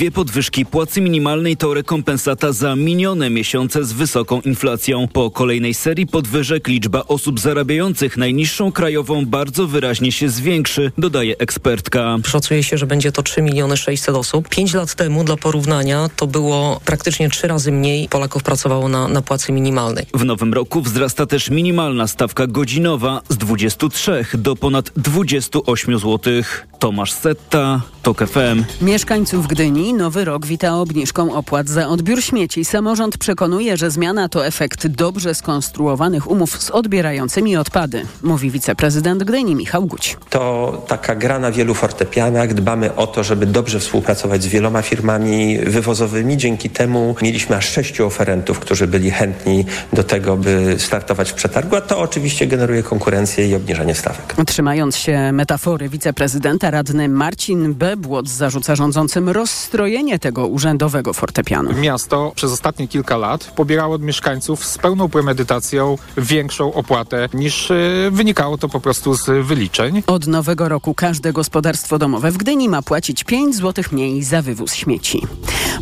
Dwie podwyżki płacy minimalnej to rekompensata za minione miesiące z wysoką inflacją. Po kolejnej serii podwyżek liczba osób zarabiających najniższą krajową bardzo wyraźnie się zwiększy, dodaje ekspertka. Szacuje się, że będzie to 3 miliony 600 osób. Pięć lat temu, dla porównania, to było praktycznie trzy razy mniej Polaków pracowało na, na płacy minimalnej. W nowym roku wzrasta też minimalna stawka godzinowa z 23 do ponad 28 zł. Tomasz Setta, TOK FM. Mieszkańców Gdyni nowy rok wita obniżką opłat za odbiór śmieci. Samorząd przekonuje, że zmiana to efekt dobrze skonstruowanych umów z odbierającymi odpady, mówi wiceprezydent Gdyni Michał Guć. To taka gra na wielu fortepianach. Dbamy o to, żeby dobrze współpracować z wieloma firmami wywozowymi. Dzięki temu mieliśmy aż sześciu oferentów, którzy byli chętni do tego, by startować w przetargu, a to oczywiście generuje konkurencję i obniżenie stawek. Trzymając się metafory wiceprezydenta, radny Marcin Bebłot zarzuca rządzącym rozstrojenie tego urzędowego fortepianu. Miasto przez ostatnie kilka lat pobierało od mieszkańców z pełną premedytacją większą opłatę niż e, wynikało to po prostu z wyliczeń. Od nowego roku każde gospodarstwo domowe w Gdyni ma płacić 5 zł mniej za wywóz śmieci.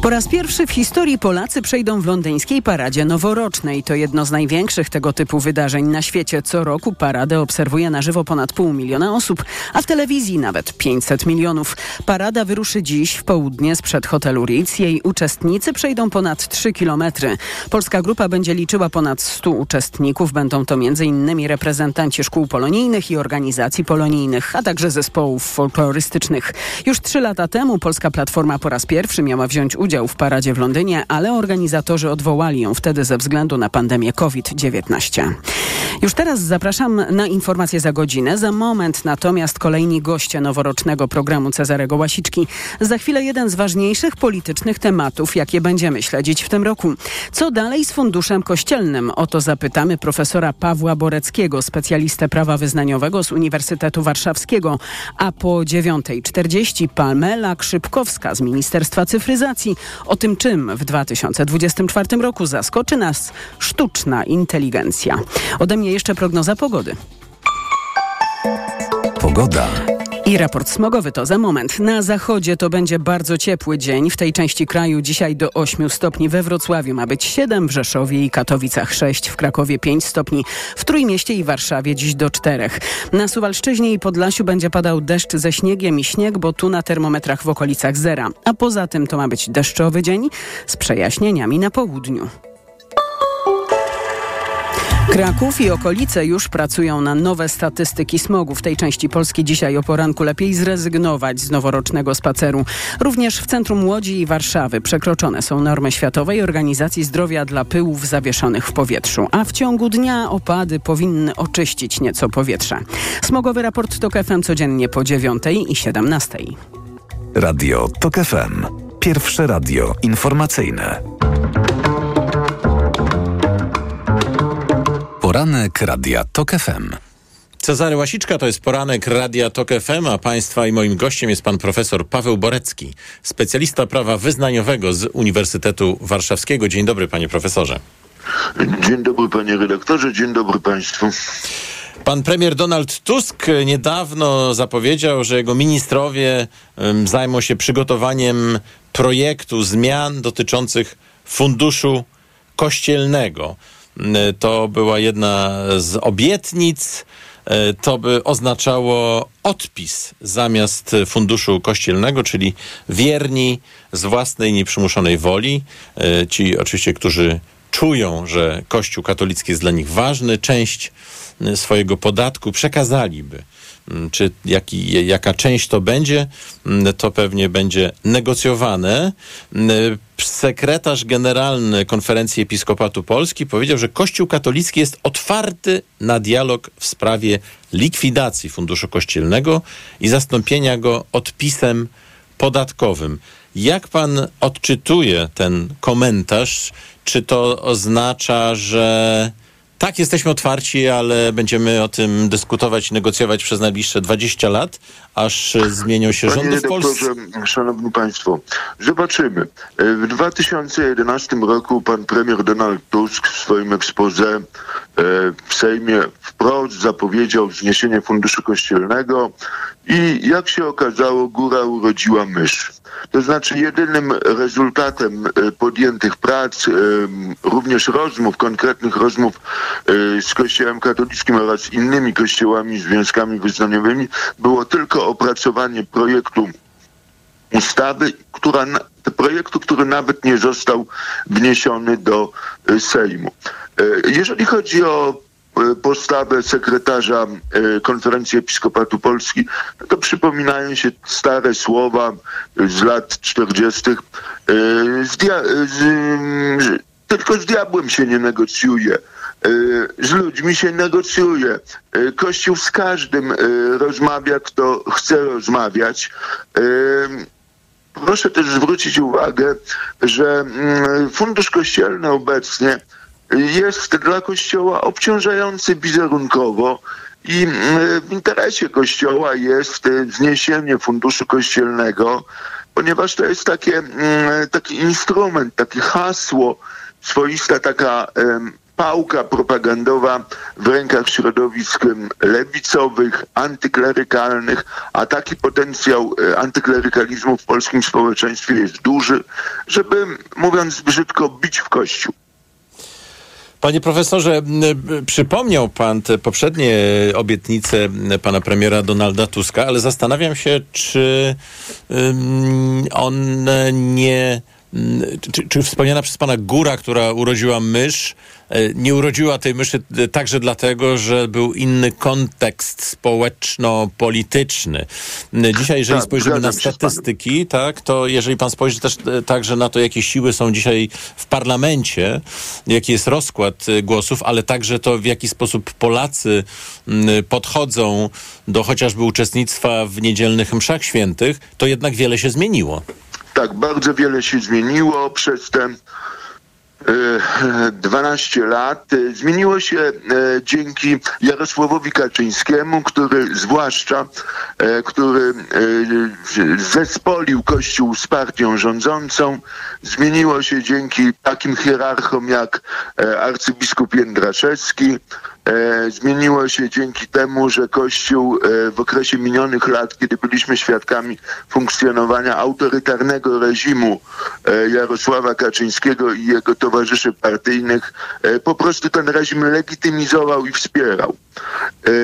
Po raz pierwszy w historii Polacy przejdą w londyńskiej paradzie noworocznej. To jedno z największych tego typu wydarzeń na świecie. Co roku paradę obserwuje na żywo ponad pół miliona osób, a w telewizji nawet 500 milionów. Parada wyruszy dziś w południe sprzed hotelu Ritz. Jej uczestnicy przejdą ponad 3 kilometry. Polska grupa będzie liczyła ponad 100 uczestników. Będą to m.in. reprezentanci szkół polonijnych i organizacji polonijnych, a także zespołów folklorystycznych. Już trzy lata temu Polska Platforma po raz pierwszy miała wziąć udział w paradzie w Londynie, ale organizatorzy odwołali ją wtedy ze względu na pandemię COVID-19. Już teraz zapraszam na informacje za godzinę. Za moment natomiast kolejni goście noworocznego programu Cezarego Łasiczki. Za chwilę jeden z ważniejszych politycznych tematów, jakie będziemy śledzić w tym roku. Co dalej z Funduszem Kościelnym? O to zapytamy profesora Pawła Boreckiego, specjalistę prawa wyznaniowego z Uniwersytetu Warszawskiego. A po 9.40 Pamela Krzypkowska z Ministerstwa Cyfryzacji o tym, czym w 2024 roku zaskoczy nas sztuczna inteligencja. Ode mnie jeszcze prognoza pogody. Pogoda. I raport smogowy to za moment. Na zachodzie to będzie bardzo ciepły dzień. W tej części kraju dzisiaj do 8 stopni. We Wrocławiu ma być 7, w Rzeszowie i Katowicach 6, w Krakowie 5 stopni, w Trójmieście i Warszawie dziś do 4. Na Suwalszczyźnie i Podlasiu będzie padał deszcz ze śniegiem i śnieg, bo tu na termometrach w okolicach zera. A poza tym to ma być deszczowy dzień z przejaśnieniami na południu. Kraków i okolice już pracują na nowe statystyki smogu. W tej części Polski dzisiaj o poranku lepiej zrezygnować z noworocznego spaceru. Również w centrum Łodzi i Warszawy przekroczone są normy Światowej Organizacji Zdrowia dla pyłów zawieszonych w powietrzu. A w ciągu dnia opady powinny oczyścić nieco powietrze. Smogowy raport TOK FM codziennie po 9 i 17. Radio TOK FM. Pierwsze radio informacyjne. Poranek Radia TOK FM. Cezary Łasiczka to jest poranek Radia TOK FM, a Państwa i moim gościem jest pan profesor Paweł Borecki, specjalista prawa wyznaniowego z Uniwersytetu Warszawskiego. Dzień dobry panie profesorze. Dzień dobry panie redaktorze, dzień dobry państwu. Pan premier Donald Tusk niedawno zapowiedział, że jego ministrowie um, zajmą się przygotowaniem projektu zmian dotyczących funduszu kościelnego. To była jedna z obietnic. To by oznaczało odpis zamiast funduszu kościelnego, czyli wierni z własnej nieprzymuszonej woli. Ci oczywiście, którzy czują, że Kościół katolicki jest dla nich ważny, część swojego podatku przekazaliby. Czy jaki, jaka część to będzie, to pewnie będzie negocjowane. Sekretarz generalny Konferencji Episkopatu Polski powiedział, że Kościół katolicki jest otwarty na dialog w sprawie likwidacji Funduszu Kościelnego i zastąpienia go odpisem podatkowym. Jak pan odczytuje ten komentarz? Czy to oznacza, że tak, jesteśmy otwarci, ale będziemy o tym dyskutować i negocjować przez najbliższe 20 lat, aż zmienią się Panie rządy w Polsce. Szanowni Państwo, zobaczymy. W 2011 roku pan premier Donald Tusk w swoim ekspoze e, w Sejmie wprost zapowiedział zniesienie funduszu kościelnego i jak się okazało, góra urodziła mysz. To znaczy jedynym rezultatem e, podjętych prac, e, również rozmów, konkretnych rozmów e, z Kościołem katolickim oraz innymi kościołami, związkami wyznaniowymi, było tylko opracowanie projektu ustawy, która, projektu, który nawet nie został wniesiony do Sejmu. Jeżeli chodzi o E, postawę sekretarza e, Konferencji Episkopatu Polski, no to przypominają się stare słowa z lat 40. E, z dia- z, tylko z diabłem się nie negocjuje. Z ludźmi się negocjuje. Kościół z każdym rozmawia, kto chce rozmawiać. Proszę też zwrócić uwagę, że mm, Fundusz Kościelny obecnie jest dla Kościoła obciążający wizerunkowo i mm, w interesie Kościoła jest zniesienie funduszu kościelnego, ponieważ to jest takie, mm, taki instrument, takie hasło, swoista taka pałka propagandowa w rękach środowisk lewicowych, antyklerykalnych, a taki potencjał e, antyklerykalizmu w polskim społeczeństwie jest duży, żeby, mówiąc brzydko, bić w kościół. Panie profesorze, przypomniał pan te poprzednie obietnice pana premiera Donalda Tuska, ale zastanawiam się, czy on nie czy, czy, wspomniana przez pana góra, która urodziła mysz, nie urodziła tej myszy e, także dlatego, że był inny kontekst społeczno-polityczny. Dzisiaj, jeżeli tak, spojrzymy na statystyki, tak, to jeżeli pan spojrzy też e, także na to, jakie siły są dzisiaj w parlamencie, jaki jest rozkład głosów, ale także to, w jaki sposób Polacy podchodzą do chociażby uczestnictwa w niedzielnych mszach świętych, to jednak wiele się zmieniło. Tak, bardzo wiele się zmieniło przez te 12 lat. Zmieniło się e, dzięki Jarosławowi Kaczyńskiemu, który zwłaszcza, e, który e, zespolił Kościół z partią rządzącą. Zmieniło się dzięki takim hierarchom jak arcybiskup Jędraszewski, zmieniło się dzięki temu, że Kościół e, w okresie minionych lat, kiedy byliśmy świadkami funkcjonowania autorytarnego reżimu e, Jarosława Kaczyńskiego i jego towarzyszy partyjnych, po prostu ten reżim legitymizował i wspierał.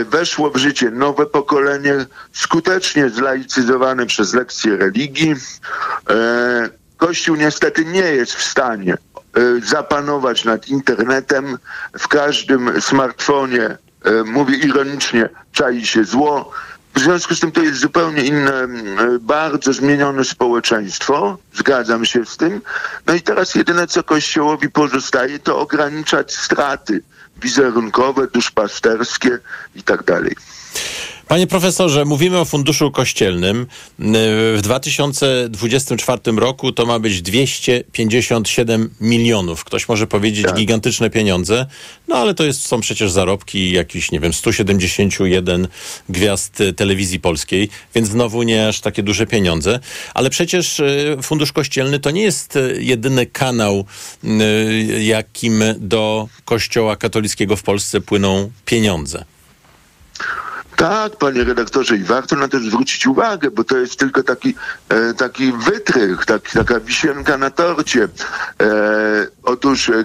Weszło w życie nowe pokolenie, skutecznie zlaicyzowane przez lekcje religii. Kościół niestety nie jest w stanie E, zapanować nad internetem. W każdym smartfonie, e, mówię ironicznie, czai się zło. W związku z tym to jest zupełnie inne, e, bardzo zmienione społeczeństwo. Zgadzam się z tym. No i teraz jedyne, co Kościołowi pozostaje, to ograniczać straty wizerunkowe, duszpasterskie i tak dalej. Panie profesorze, mówimy o funduszu kościelnym. W 2024 roku to ma być 257 milionów. Ktoś może powiedzieć tak. gigantyczne pieniądze, no ale to jest, są przecież zarobki jakichś, nie wiem, 171 gwiazd telewizji polskiej, więc znowu nie aż takie duże pieniądze. Ale przecież e, fundusz kościelny to nie jest e, jedyny kanał, e, jakim do kościoła katolickiego w Polsce płyną pieniądze. Tak, panie redaktorze, i warto na to zwrócić uwagę, bo to jest tylko taki, e, taki wytrych, taki, taka wisienka na torcie. E, otóż e,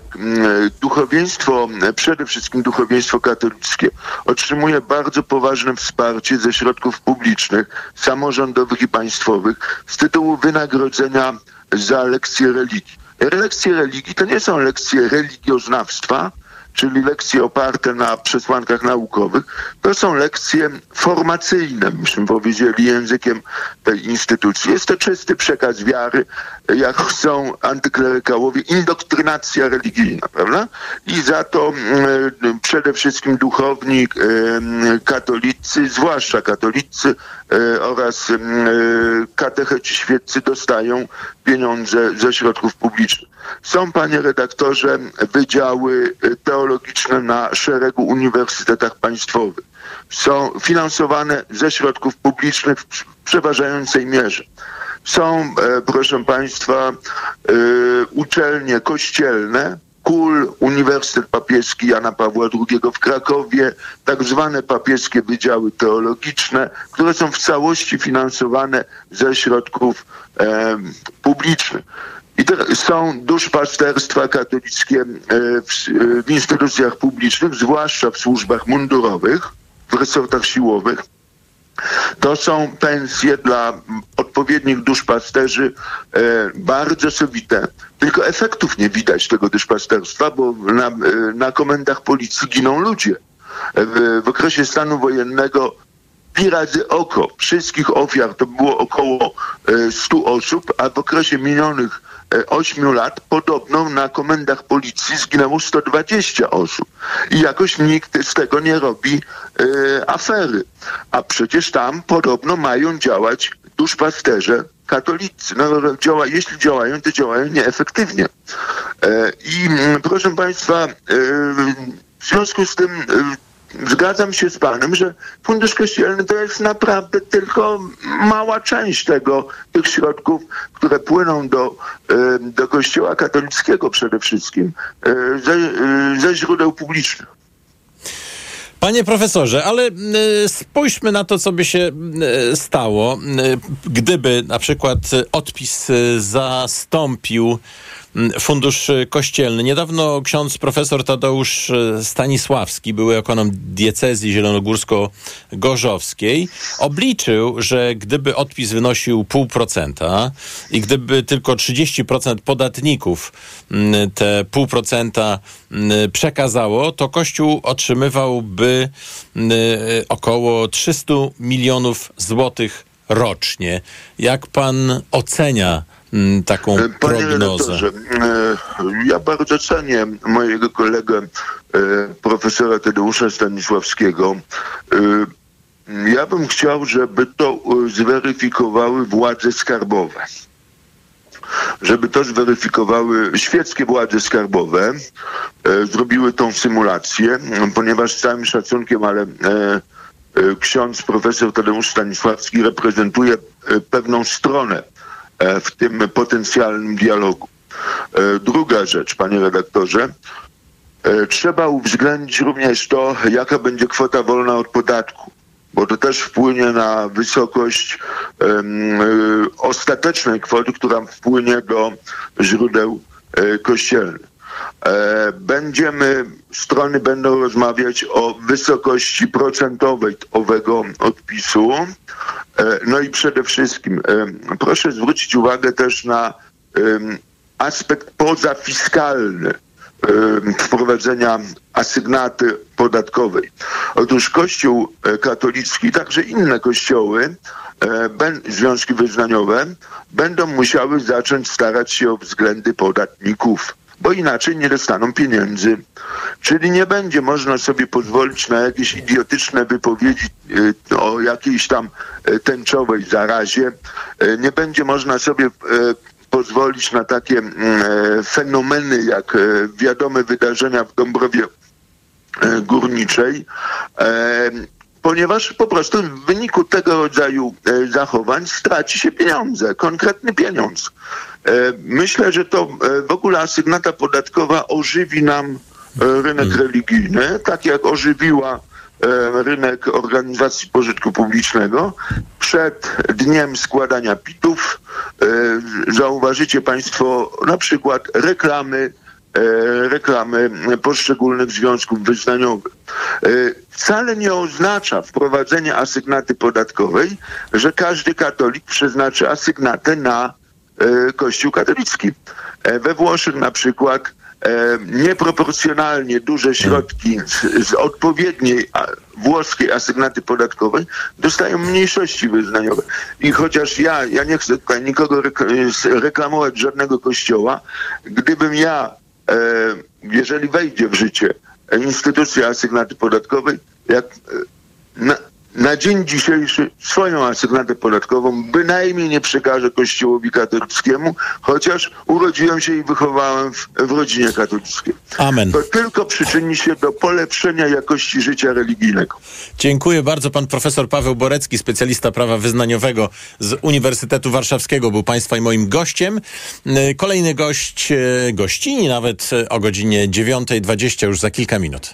duchowieństwo, przede wszystkim duchowieństwo katolickie, otrzymuje bardzo poważne wsparcie ze środków publicznych, samorządowych i państwowych z tytułu wynagrodzenia za lekcje religii. Lekcje religii to nie są lekcje religioznawstwa, czyli lekcje oparte na przesłankach naukowych, to są lekcje formacyjne, byśmy powiedzieli językiem tej instytucji. Jest to czysty przekaz wiary, jak chcą antyklerykałowie, indoktrynacja religijna, prawda? I za to mm, przede wszystkim duchowni katolicy, zwłaszcza katolicy oraz mm, katecheci świeccy dostają pieniądze ze środków publicznych. Są, panie redaktorze, wydziały teologiczne na szeregu uniwersytetach państwowych. Są finansowane ze środków publicznych w przeważającej mierze. Są, e, proszę państwa, e, uczelnie kościelne, KUL, Uniwersytet Papieski Jana Pawła II w Krakowie, tak zwane papieskie wydziały teologiczne, które są w całości finansowane ze środków e, publicznych. I te, są duszpasterstwa katolickie w, e, w instytucjach publicznych, zwłaszcza w służbach mundurowych, w resortach siłowych. To są pensje dla odpowiednich duszpasterzy e, bardzo sowite. Tylko efektów nie widać tego duszpasterstwa, bo na, e, na komendach policji giną ludzie. E, w, w okresie stanu wojennego pi razy oko wszystkich ofiar to było około e, 100 osób, a w okresie minionych 8 lat podobno na komendach policji zginęło 120 osób. I jakoś nikt z tego nie robi e, afery. A przecież tam podobno mają działać duszpasterze katolicy. No, działa, jeśli działają, to działają nieefektywnie. E, I mm, proszę Państwa, e, w związku z tym e, Zgadzam się z panem, że fundusz kościelny to jest naprawdę tylko mała część tego, tych środków, które płyną do, e, do kościoła katolickiego przede wszystkim e, ze, e, ze źródeł publicznych. Panie profesorze, ale spójrzmy na to, co by się stało, gdyby na przykład odpis zastąpił Fundusz Kościelny. Niedawno ksiądz profesor Tadeusz e, Stanisławski, były ekonom diecezji zielonogórsko-gorzowskiej, obliczył, że gdyby odpis wynosił pół procenta i gdyby tylko 30% podatników te pół procenta przekazało, to Kościół otrzymywałby około 300 milionów złotych rocznie. Jak pan ocenia Mm, taką Panie prognozę? E, ja bardzo cenię mojego kolegę e, profesora Tadeusza Stanisławskiego. E, ja bym chciał, żeby to zweryfikowały władze skarbowe żeby to zweryfikowały świeckie władze skarbowe, zrobiły tą symulację, ponieważ z całym szacunkiem, ale ksiądz profesor Tadeusz Stanisławski reprezentuje pewną stronę E, w tym potencjalnym dialogu. E, druga rzecz, panie redaktorze, e, trzeba uwzględnić również to, jaka będzie kwota wolna od podatku, bo to też wpłynie na wysokość um, ostatecznej kwoty, która wpłynie do źródeł kościelnych. Będziemy, strony będą rozmawiać o wysokości procentowej owego odpisu. E, no i przede wszystkim e, proszę zwrócić uwagę też na aspekt pozafiskalny wprowadzenia asygnaty podatkowej. Otóż Kościół e, katolicki, także inne kościoły, związki wyznaniowe będą musiały zacząć starać się o względy podatników bo inaczej nie dostaną pieniędzy. Czyli nie będzie można sobie pozwolić na jakieś idiotyczne wypowiedzi y, o jakiejś tam y, tęczowej zarazie. Y, nie będzie można sobie pozwolić na takie mm, fenomeny jak wiadome wydarzenia w Dąbrowie Górniczej ponieważ po prostu w wyniku tego rodzaju e, zachowań straci się pieniądze, konkretny pieniądz. E, myślę, że to e, w ogóle asygnata podatkowa ożywi nam rynek mm. religijny, tak jak ożywiła rynek organizacji pożytku publicznego. Przed dniem składania pitów zauważycie Państwo na przykład reklamy reklamy poszczególnych związków wyznaniowych. E, wcale nie oznacza wprowadzenie asygnaty podatkowej, że każdy katolik przeznaczy asygnatę na e, Kościół katolicki. We Włoszech na przykład nieproporcjonalnie duże środki z, z, odpowiedniej włoskiej asygnaty podatkowej dostają mniejszości wyznaniowe. I chociaż ja, ja nie chcę tutaj nikogo reklamować żadnego kościoła, gdybym ja E, jeżeli wejdzie w życie instytucja asygnaty podatkowej, jak e, na, na dzień dzisiejszy swoją asygnatę podatkową bynajmniej nie przekażę Kościołowi katolickiemu, chociaż urodziłem się i wychowałem w, w rodzinie katolickiej. Amen. To tylko przyczyni się do polepszenia jakości życia religijnego. Dziękuję bardzo. Pan profesor Paweł Borecki, specjalista prawa wyznaniowego z Uniwersytetu Warszawskiego, był Państwa i moim gościem. Y, Kolejny gość, y, gościni nawet y, o godzinie 9.20 już za kilka minut.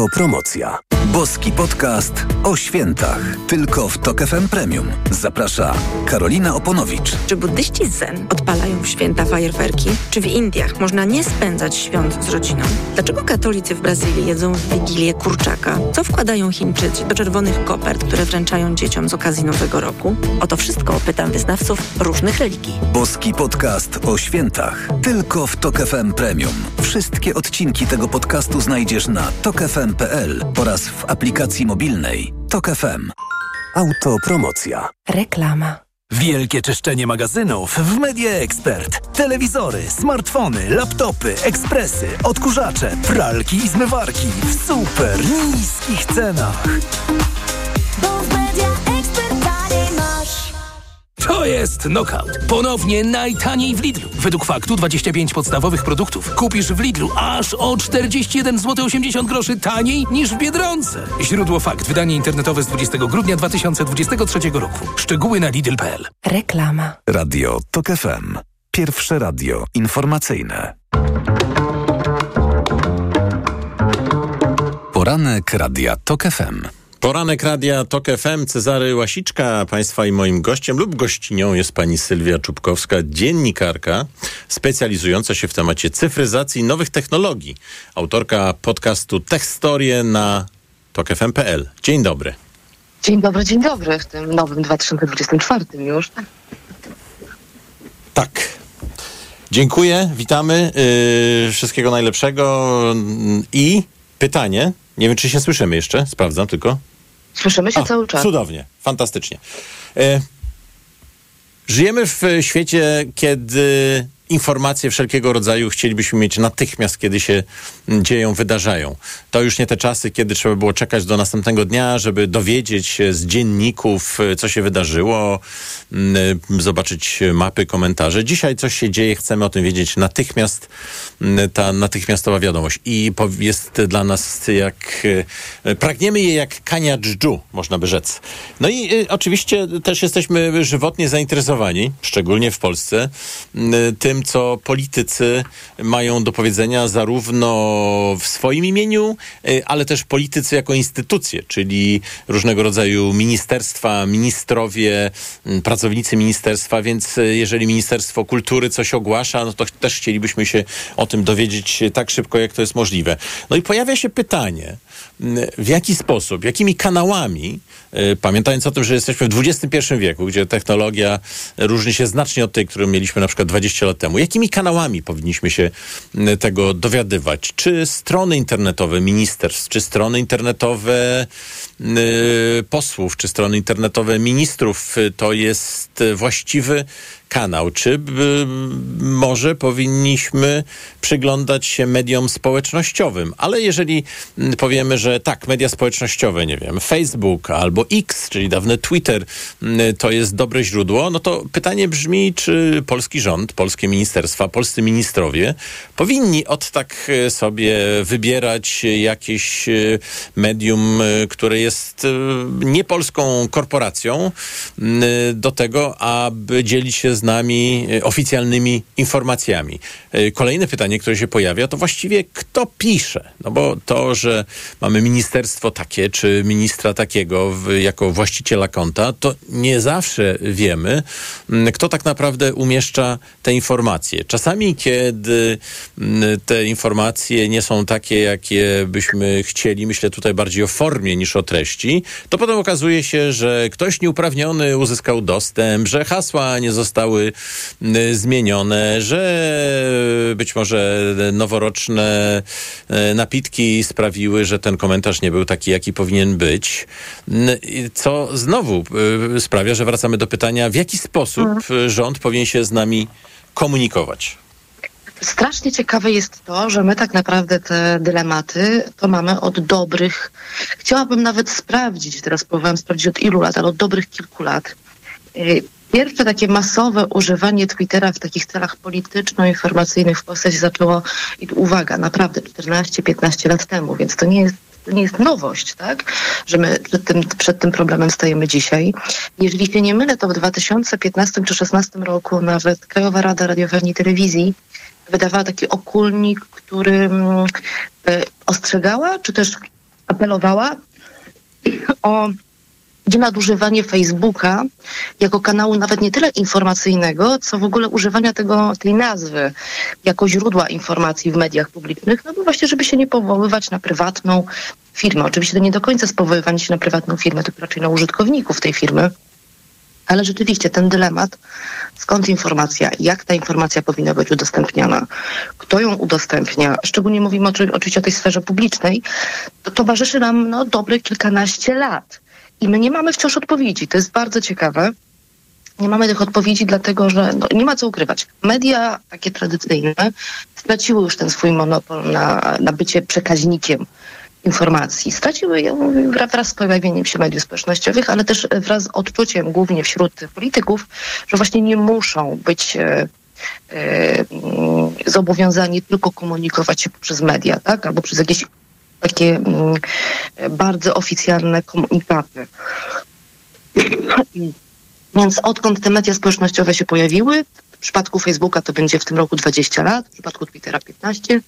Autopromocja. Boski podcast o świętach. Tylko w Tok FM Premium. Zaprasza Karolina Oponowicz. Czy buddyści zen odpalają w święta fajerwerki? Czy w Indiach można nie spędzać świąt z rodziną? Dlaczego katolicy w Brazylii jedzą w Wigilię kurczaka? Co wkładają Chińczycy do czerwonych kopert, które wręczają dzieciom z okazji Nowego Roku? O to wszystko pytam wyznawców różnych religii. Boski podcast o świętach. Tylko w Tok FM Premium. Wszystkie odcinki tego podcastu znajdziesz na tokefm.pl oraz w aplikacji mobilnej Tok FM. Autopromocja. Reklama. Wielkie czyszczenie magazynów w Media Expert. Telewizory, smartfony, laptopy, ekspresy, odkurzacze, pralki i zmywarki w super niskich cenach. To jest knockout. Ponownie najtaniej w Lidlu. Według faktu 25 podstawowych produktów kupisz w Lidlu aż o 41 zł 80 groszy taniej niż w Biedronce. Źródło fakt. Wydanie internetowe z 20 grudnia 2023 roku. Szczegóły na lidl.pl. Reklama. Radio Tok FM. Pierwsze radio informacyjne. Poranek Radia Tok FM. Poranek Radia TOK FM, Cezary Łasiczka, Państwa i moim gościem lub gościnią jest pani Sylwia Czubkowska, dziennikarka specjalizująca się w temacie cyfryzacji nowych technologii. Autorka podcastu Techstorie na tokfm.pl. Dzień dobry. Dzień dobry, dzień dobry w tym nowym 2024 już. Tak. Dziękuję, witamy. Yy, wszystkiego najlepszego. I pytanie, nie wiem czy się słyszymy jeszcze, sprawdzam tylko. Słyszymy się O, cały czas. Cudownie, fantastycznie. E, żyjemy w świecie, kiedy informacje wszelkiego rodzaju chcielibyśmy mieć natychmiast, kiedy się m, dzieją, wydarzają. To już nie te czasy, kiedy trzeba było czekać do następnego dnia, żeby dowiedzieć się z dzienników, e, co się wydarzyło, m, e, zobaczyć mapy, komentarze. Dzisiaj coś się dzieje, chcemy o tym wiedzieć natychmiast, m, ta natychmiastowa wiadomość. I jest dla nas jak, e, pragniemy jej jak kania dżdżu, można by rzec. No i oczywiście też jesteśmy żywotnie zainteresowani, szczególnie w Polsce, tym, co politycy mają do powiedzenia, zarówno w swoim imieniu, y, ale też politycy jako instytucje, czyli różnego rodzaju ministerstwa, ministrowie, mm, pracownicy ministerstwa, więc y, jeżeli Ministerstwo Kultury coś ogłasza, no to też chcielibyśmy się o tym dowiedzieć tak szybko, jak to jest możliwe. No i pojawia się pytanie, mm, w jaki sposób, jakimi kanałami, y, pamiętając o tym, że jesteśmy w XXI wieku, gdzie technologia różni się znacznie od tej, którą mieliśmy na przykład 20 lat temu, jakimi kanałami powinniśmy się tego dowiadywać? Czy strony internetowe ministerstw, czy strony internetowe y, posłów, czy strony internetowe ministrów y, to jest właściwy kanał? Czy y, może powinniśmy przyglądać się mediom społecznościowym? Ale jeżeli y, powiemy, że tak, media społecznościowe, nie wiem, Facebook albo X, czyli dawny Twitter, y, to jest dobre źródło, no to pytanie brzmi, czy polski rząd, polskie ministerstwa, polscy ministrowie powinni od tak sobie wybierać jakieś medium, które jest nie polską korporacją do tego, aby dzielić się nami e, oficjalnymi informacjami. E, kolejne pytanie, które się pojawia, to właściwie kto pisze? No bo to, że mamy ministerstwo takie, czy ministra takiego w, jako właściciela konta, to nie zawsze wiemy, kto tak naprawdę umieszcza te informacje. Czasami, kiedy te informacje nie są takie, jakie byśmy chcieli, myślę tutaj bardziej o formie niż o treści, to potem okazuje się, że ktoś nieuprawniony uzyskał dostęp, że hasła nie zostały zostały y, zmienione, że być może noworoczne y, napitki sprawiły, że ten komentarz nie był taki, jaki powinien być. Y, co znowu sprawia, że wracamy do pytania, w jaki sposób mhm. rząd powinien się z nami komunikować? Strasznie ciekawe jest to, że my tak naprawdę te dylematy to mamy od dobrych, chciałabym nawet sprawdzić, teraz próbowałam sprawdzić od ilu lat, ale od dobrych kilku lat. Pierwsze takie masowe używanie Twittera w takich celach polityczno-informacyjnych w Polsce się zaczęło, i uwaga, naprawdę 14-15 lat temu, więc to nie jest nie jest nowość, tak? Że my przed tym, przed tym problemem stajemy dzisiaj. Jeżeli się nie mylę, to w 2015 czy 2016 roku nawet Krajowa Rada Radiofonii i Telewizji wydawała taki okulnik, który mm, e, ostrzegała, czy też apelowała o gdzie nadużywanie Facebooka jako kanału nawet nie tyle informacyjnego, co w ogóle używania tego, tej nazwy jako źródła informacji w mediach publicznych, no bo właśnie, żeby się nie powoływać na prywatną firmę. Oczywiście to nie do końca jest powoływanie się na prywatną firmę, tylko raczej na użytkowników tej firmy. Ale rzeczywiście ten dylemat, skąd informacja, jak ta informacja powinna być udostępniana, kto ją udostępnia, szczególnie mówimy oczywiście o tej sferze publicznej, to towarzyszy nam no, dobre kilkanaście lat. I my nie mamy wciąż odpowiedzi. To jest bardzo ciekawe. Nie mamy tych odpowiedzi, dlatego że no, nie ma co ukrywać. Media takie tradycyjne straciły już ten swój monopol na, na bycie przekaźnikiem informacji. Straciły ją wraz z pojawieniem się mediów społecznościowych, ale też wraz z odczuciem, głównie wśród polityków, że właśnie nie muszą być e, e, zobowiązani tylko komunikować się poprzez media, tak? albo przez jakieś takie mm, bardzo oficjalne komunikaty. Więc odkąd te media społecznościowe się pojawiły, w przypadku Facebooka to będzie w tym roku 20 lat, w przypadku Twittera 15,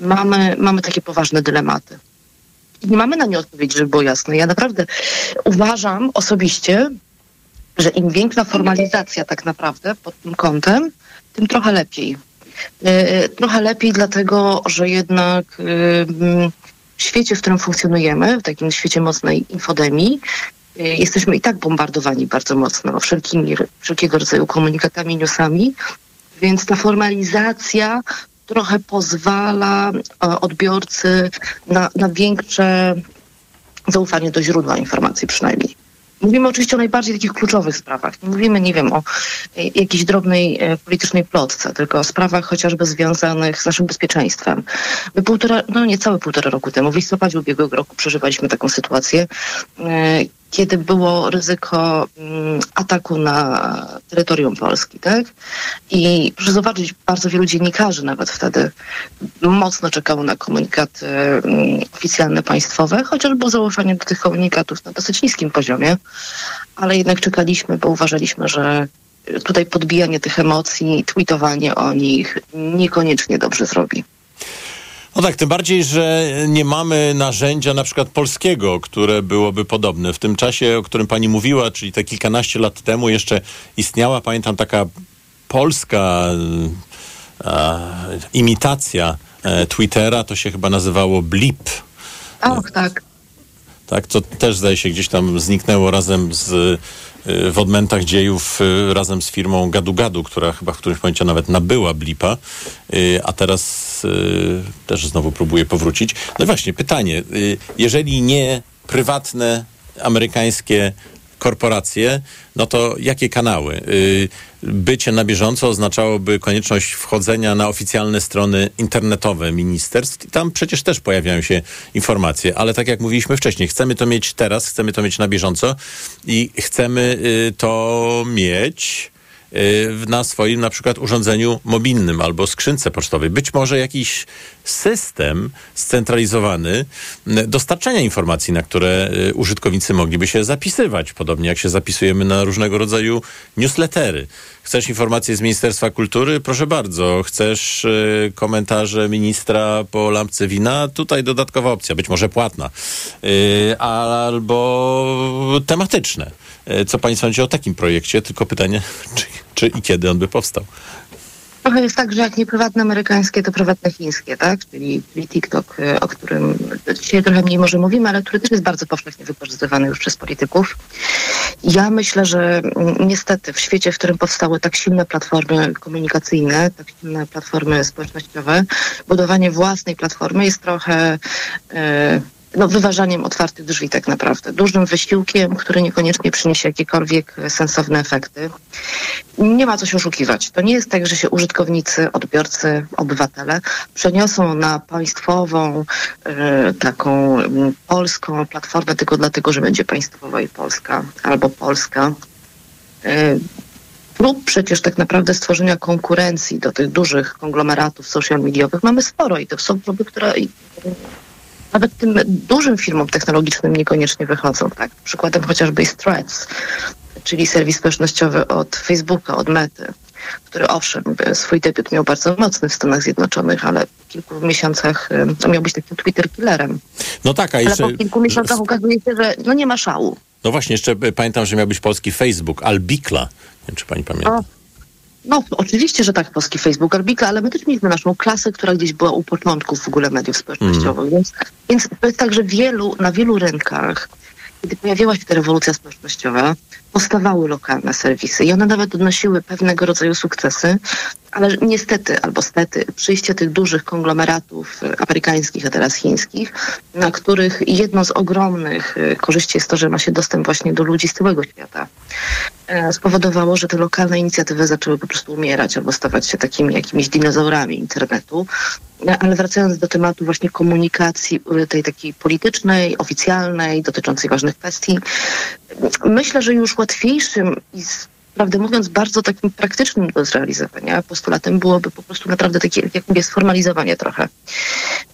mamy, mamy takie poważne dylematy. I nie mamy na nie odpowiedzi, żeby było jasne. Ja naprawdę uważam osobiście, że im większa formalizacja tak naprawdę pod tym kątem, tym trochę lepiej. Yy, trochę lepiej, dlatego że jednak yy, w świecie, w którym funkcjonujemy, w takim świecie mocnej infodemii, y, jesteśmy i tak bombardowani bardzo mocno wszelkimi, wszelkiego rodzaju komunikatami, newsami, więc ta formalizacja trochę pozwala e, odbiorcy na, na większe zaufanie do źródła informacji przynajmniej. Mówimy oczywiście o najbardziej takich kluczowych sprawach. Nie mówimy, nie wiem, o e, jakiejś drobnej e, politycznej plotce, tylko o sprawach chociażby związanych z naszym bezpieczeństwem. My półtora, no niecałe półtora roku temu, w listopadzie ubiegłego roku przeżywaliśmy taką sytuację, e, kiedy było ryzyko mm, ataku na terytorium Polski, tak? I proszę zobaczyć, bardzo wielu dziennikarzy nawet wtedy mocno czekało na komunikaty mm, oficjalne państwowe, chociaż było zaufanie do tych komunikatów na dosyć niskim poziomie, ale jednak czekaliśmy, bo uważaliśmy, że tutaj podbijanie tych emocji, tweetowanie o nich niekoniecznie dobrze zrobi. No tak, tym bardziej, że nie mamy narzędzia na przykład polskiego, które byłoby podobne. W tym czasie, o którym pani mówiła, czyli te kilkanaście lat temu jeszcze istniała, pamiętam, taka polska e, imitacja e, Twittera, to się chyba nazywało Blip. Ach, tak. Tak, to też zdaje się gdzieś tam zniknęło razem z w odmętach dziejów razem z firmą Gadu Gadu, która chyba w którymś momencie nawet nabyła Blipa, a teraz też znowu próbuje powrócić. No właśnie, pytanie. Jeżeli nie prywatne amerykańskie korporacje, no to jakie kanały? Y, bycie na bieżąco oznaczałoby konieczność wchodzenia na oficjalne strony internetowe ministerstw i tam przecież też pojawiają się informacje, ale tak jak mówiliśmy wcześniej, chcemy to mieć teraz, chcemy to mieć na bieżąco i chcemy y, to mieć Y, na swoim na przykład urządzeniu mobilnym albo skrzynce pocztowej. Być może jakiś system scentralizowany dostarczania informacji, na które y, użytkownicy mogliby się zapisywać, podobnie jak się zapisujemy na różnego rodzaju newslettery. Chcesz informacje z Ministerstwa Kultury? Proszę bardzo. Chcesz y, komentarze ministra po lampce wina? Tutaj dodatkowa opcja, być może płatna. Y, albo tematyczne. Y, co Państwo sądzicie o takim projekcie? Tylko pytanie, czy, czy i kiedy on by powstał? Trochę jest tak, że jak nie prywatne amerykańskie, to prywatne chińskie, tak? Czyli, czyli TikTok, y, o którym dzisiaj trochę mniej może mówimy, ale który też jest bardzo powszechnie wykorzystywany już przez polityków. Ja myślę, że mm, niestety w świecie, w którym powstały tak silne platformy komunikacyjne, tak silne platformy społecznościowe, budowanie własnej platformy jest trochę... Yy, no, wyważaniem otwartych drzwi tak naprawdę. Dużym wysiłkiem, który niekoniecznie przyniesie jakiekolwiek sensowne efekty. Nie ma co się oszukiwać. To nie jest tak, że się użytkownicy, odbiorcy, obywatele przeniosą na państwową, y, taką polską platformę tylko dlatego, że będzie państwowa i polska, albo polska. Prób przecież tak naprawdę stworzenia konkurencji do tych dużych konglomeratów social mediowych mamy sporo i to są próby, które nawet tym dużym firmom technologicznym niekoniecznie wychodzą. Tak? Przykładem chociażby jest Threads, czyli serwis społecznościowy od Facebooka, od Mety, który owszem, swój debiut miał bardzo mocny w Stanach Zjednoczonych, ale w kilku miesiącach miał być takim Twitter killerem. No tak, a jeszcze... Ale po kilku miesiącach okazuje się, że no nie ma szału. No właśnie, jeszcze pamiętam, że miał być polski Facebook, Albikla. Nie wiem, czy pani pamięta. O. No, oczywiście, że tak, polski Facebook Arbika, ale my też mieliśmy naszą klasę, która gdzieś była u początków w ogóle mediów społecznościowych, mm. więc, więc to jest tak, że wielu, na wielu rynkach, kiedy pojawiła się ta rewolucja społecznościowa, powstawały lokalne serwisy i one nawet odnosiły pewnego rodzaju sukcesy, ale niestety albo stety przyjście tych dużych konglomeratów amerykańskich, a teraz chińskich, na których jedno z ogromnych y, korzyści jest to, że ma się dostęp właśnie do ludzi z całego świata, e, spowodowało, że te lokalne inicjatywy zaczęły po prostu umierać albo stawać się takimi jakimiś dinozaurami internetu. E, ale wracając do tematu właśnie komunikacji tej takiej politycznej, oficjalnej, dotyczącej ważnych kwestii, myślę, że już łatwiejszym i prawdę mówiąc, bardzo takim praktycznym do zrealizowania postulatem byłoby po prostu naprawdę takie, jak mówię, sformalizowanie trochę.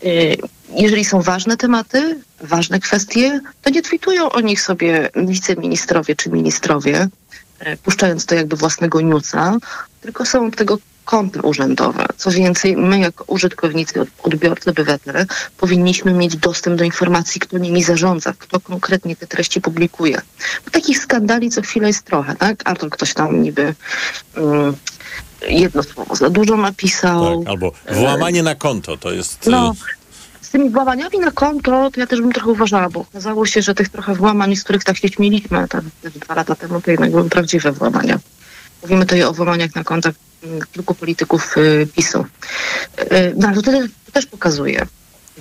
Y, jeżeli są ważne tematy, ważne kwestie, to nie tweetują o nich sobie wiceministrowie czy ministrowie, y, puszczając to jakby własnego newsa, tylko są tego konta urzędowe. Co więcej, my jako użytkownicy, odbiorcy, obywatele powinniśmy mieć dostęp do informacji, kto nimi zarządza, kto konkretnie te treści publikuje. Bo takich skandali co chwilę jest trochę, tak? A to ktoś tam niby... Um, jedno słowo za dużo napisał. Tak, albo włamanie na konto to jest... No, y, z tymi włamaniami na konto, to ja też bym trochę uważała, bo okazało się, że tych trochę włamań, z których tak się śmieliśmy te dwa lata temu, to jednak były prawdziwe włamania. Mówimy tutaj o włamaniach na kontach kilku polityków y, PiSu. Y, no ale to, to też pokazuje,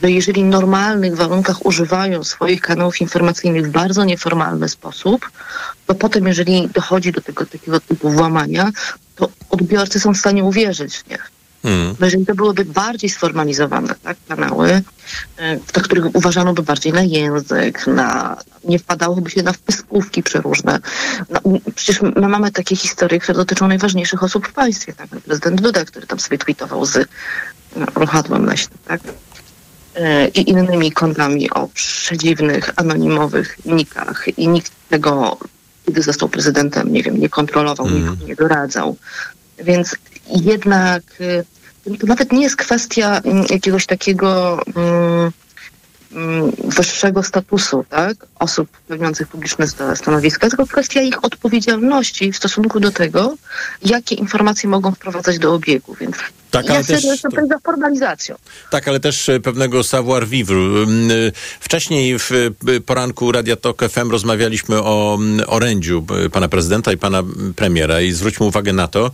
że jeżeli w normalnych warunkach używają swoich kanałów informacyjnych w bardzo nieformalny sposób, to potem, jeżeli dochodzi do tego takiego typu włamania, to odbiorcy są w stanie uwierzyć w nie. Hmm. Jeżeli to byłyby bardziej sformalizowane tak, kanały, do których uważano by bardziej na język, na, nie wpadałoby się na wpyskówki przeróżne. No, przecież my mamy takie historie, które dotyczą najważniejszych osób w państwie. Tak? Prezydent Duda, który tam sobie tweetował z no, ruchadłem leśnym, tak? E, I innymi kontami o przedziwnych, anonimowych nikach i nikt tego kiedy został prezydentem, nie wiem, nie kontrolował, Mm. nikomu nie doradzał. Więc jednak y, to nawet nie jest kwestia mm, jakiegoś takiego mm, wyższego statusu tak? osób pełniących publiczne sta- stanowiska, tylko kwestia ich odpowiedzialności w stosunku do tego, jakie informacje mogą wprowadzać do obiegu. Więc Tak, ja ale też- jestem tutaj za formalizacją. Tak, ale też e, pewnego savoir vivre. Mm, y, Wcześniej w y, poranku Radia Tok FM rozmawialiśmy o mm, orędziu pana prezydenta i pana mm, premiera i zwróćmy uwagę na to,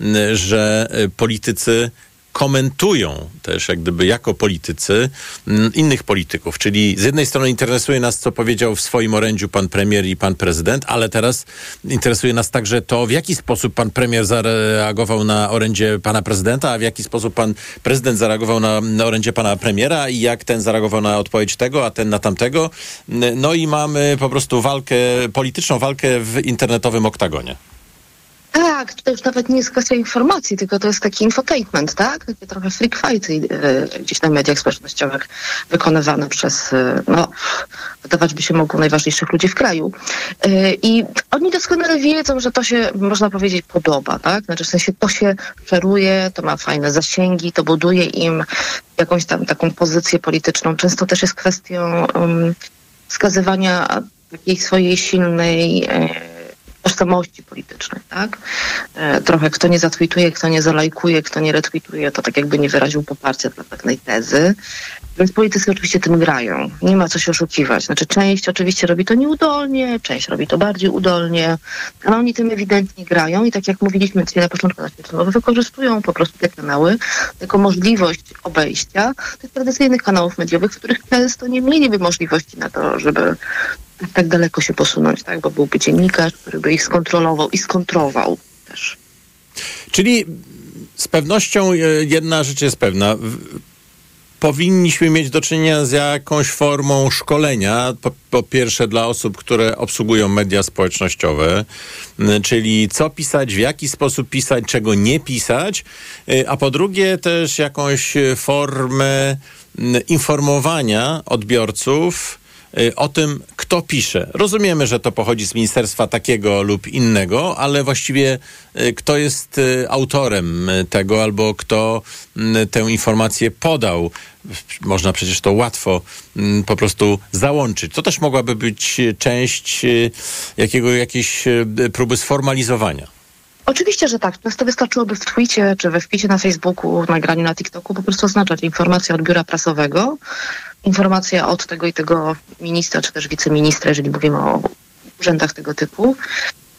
mm, że politycy komentują też jak gdyby jako politycy mm, innych polityków, czyli z jednej strony interesuje nas, co powiedział w swoim orędziu pan premier i pan prezydent, ale teraz interesuje nas także to, w jaki sposób pan premier zareagował na orędzie pana prezydenta, a w jaki sposób pan prezydent zareagował na, na orędzie pana premiera i jak ten zareagował na odpowiedź tego, a ten na tamtego. No i mamy po prostu walkę, polityczną walkę w internetowym oktagonie. Tak, to już nawet nie jest kwestia informacji, tylko to jest taki infotainment, tak? Takie trochę freak fighty e, gdzieś na mediach społecznościowych wykonywane przez, e, no, wydawać by się mogło najważniejszych ludzi w kraju. E, I oni doskonale wiedzą, że to się, można powiedzieć, podoba, tak? Znaczy w sensie to się szeruje, to ma fajne zasięgi, to buduje im jakąś tam taką pozycję polityczną. Często też jest kwestią um, wskazywania takiej swojej silnej tożsamości politycznej, tak? E, trochę kto nie zatweetuje, kto nie zalajkuje, kto nie retweetuje, to tak jakby nie wyraził poparcia dla pewnej tezy. Więc politycy oczywiście tym grają. Nie ma co się oszukiwać. Znaczy część oczywiście robi to nieudolnie, część robi to bardziej udolnie, ale oni tym ewidentnie grają i tak jak mówiliśmy dzisiaj na początku naszej rozmowy, wykorzystują po prostu te kanały jako możliwość obejścia tych tradycyjnych kanałów mediowych, w których często nie mieliby możliwości na to, żeby tak daleko się posunąć, tak? Bo byłby dziennikarz, który by ich skontrolował i skontrował też. Czyli z pewnością e, jedna rzecz jest pewna. Powinniśmy mieć do czynienia z jakąś formą szkolenia, po, po pierwsze dla osób, które obsługują media społecznościowe, czyli co pisać, w jaki sposób pisać, czego nie pisać, y, a po drugie też jakąś formę informowania odbiorców o tym, kto pisze. Rozumiemy, że to pochodzi z ministerstwa takiego lub innego, ale właściwie y, kto jest y, autorem y, tego albo kto tę informację podał. Można przecież to łatwo po prostu załączyć. To też mogłaby być y, część y, jakiego, jakiejś y, próby sformalizowania. Oczywiście, że tak. Często wystarczyłoby w tweetie czy we wpisie na Facebooku, nagraniu na TikToku po prostu oznaczać informację od biura prasowego, informacja od tego i tego ministra czy też wiceministra, jeżeli mówimy o urzędach tego typu.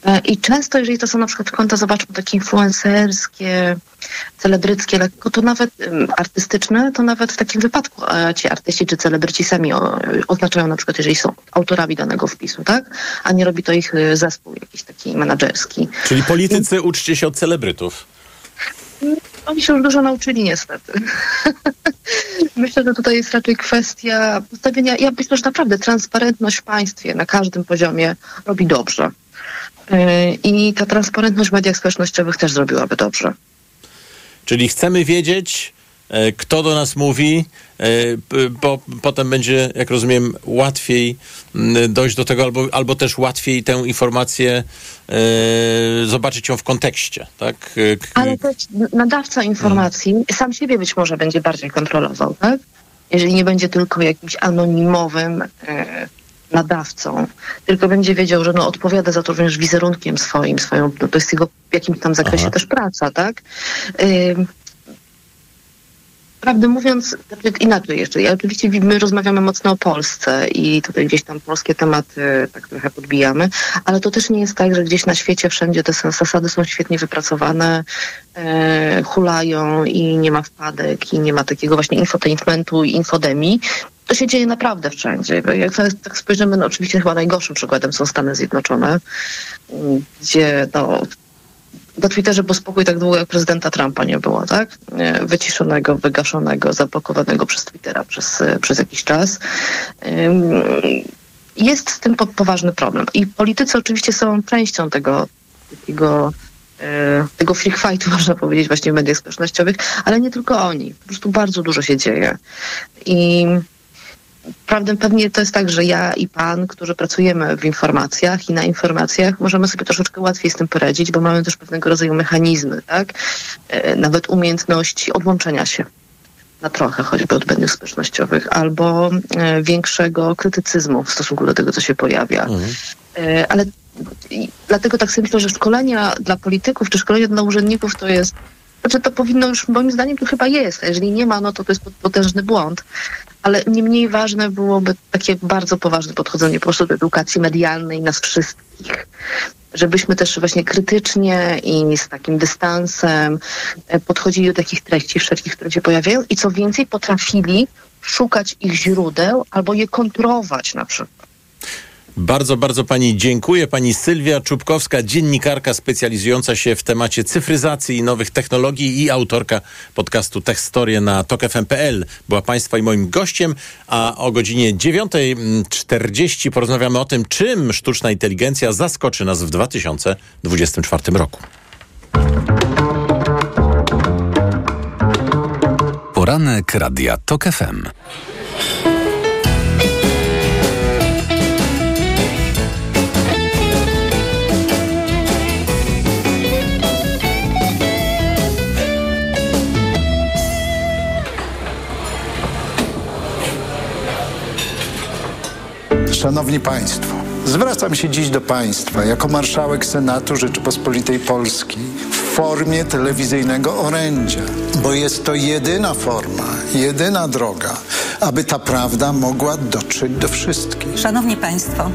E, I często, jeżeli to są na przykład konta, zobaczmy, takie influencerskie, celebryckie, lekko, to nawet artystyczne, to nawet w takim wypadku e, ci artyści czy celebryci sami oznaczają na przykład, jeżeli są autorami danego wpisu, tak? A nie robi to ich e, zespół jakiś taki menadżerski. Czyli politycy uczcie się od celebrytów. Oni się już dużo nauczyli niestety. myślę, że tutaj jest raczej kwestia postawienia, ja myślę, że naprawdę transparentność w państwie na każdym poziomie robi dobrze. Yy, I ta transparentność w mediach społecznościowych też zrobiłaby dobrze. Czyli chcemy wiedzieć, e, kto do nas mówi, e, bo potem będzie, jak rozumiem, łatwiej dojść do tego, albo, albo też łatwiej tę informację e, zobaczyć ją w kontekście, tak? E, Ale też nadawca informacji sam siebie być może będzie bardziej kontrolował, tak? Jeżeli nie będzie tylko jakimś anonimowym e, nadawcą, tylko będzie wiedział, że no, odpowiada za to również wizerunkiem swoim, swoją, no, to jest jego w jakimś tam zakresie Aha. też praca, tak? Prawdę mówiąc, inaczej jeszcze. Ja oczywiście my rozmawiamy mocno o Polsce i tutaj gdzieś tam polskie tematy tak trochę podbijamy, ale to też nie jest tak, że gdzieś na świecie wszędzie te zasady są świetnie wypracowane, e, hulają i nie ma wpadek i nie ma takiego właśnie infotainmentu i infodemii. To się dzieje naprawdę wszędzie. Jak tak- tak spojrzymy, no oczywiście chyba najgorszym przykładem są Stany Zjednoczone, m, gdzie no, na Twitterze był spokój tak długo, jak prezydenta Trumpa nie było, tak? Wyciszonego, wygaszonego, zablokowanego przez Twittera przez, e, przez jakiś czas. Jest z tym po, poważny problem. I politycy oczywiście są częścią tego takiego e, tego freak fightu, można powiedzieć, właśnie w mediach społecznościowych, ale nie tylko oni. Po prostu bardzo dużo się dzieje. I Prawdę pewnie to jest tak, że ja i pan, którzy pracujemy w informacjach i na informacjach, możemy sobie troszeczkę łatwiej z tym poradzić, bo mamy też pewnego rodzaju mechanizmy, tak? E, nawet umiejętności odłączenia się na trochę choćby od mediów społecznościowych, albo e, większego krytycyzmu w stosunku do tego, co się pojawia. Mhm. E, ale dlatego tak sobie myślę, że szkolenia dla polityków czy szkolenia dla urzędników to jest znaczy to powinno już, moim zdaniem, to chyba jest. A jeżeli nie ma, no to to jest potężny błąd. Ale nie mniej ważne byłoby takie bardzo poważne podchodzenie po prostu do edukacji medialnej nas wszystkich. Żebyśmy też właśnie krytycznie i z takim dystansem e, podchodzili do takich treści wszelkich, które się pojawiają i co więcej potrafili szukać ich źródeł albo je kontrolować na przykład. Bardzo, bardzo pani dziękuję. Pani Sylwia Czubkowska, dziennikarka specjalizująca się w temacie cyfryzacji i nowych technologii i autorka podcastu Techstorie na tokefm.pl była państwa i moim gościem, a o godzinie 9.40 porozmawiamy o tym, czym sztuczna inteligencja zaskoczy nas w 2024 roku. Poranek Radia TOK FM. Szanowni Państwo, zwracam się dziś do Państwa jako marszałek Senatu Rzeczypospolitej Polskiej w formie telewizyjnego orędzia, bo jest to jedyna forma, jedyna droga, aby ta prawda mogła dotrzeć do wszystkich. Szanowni Państwo,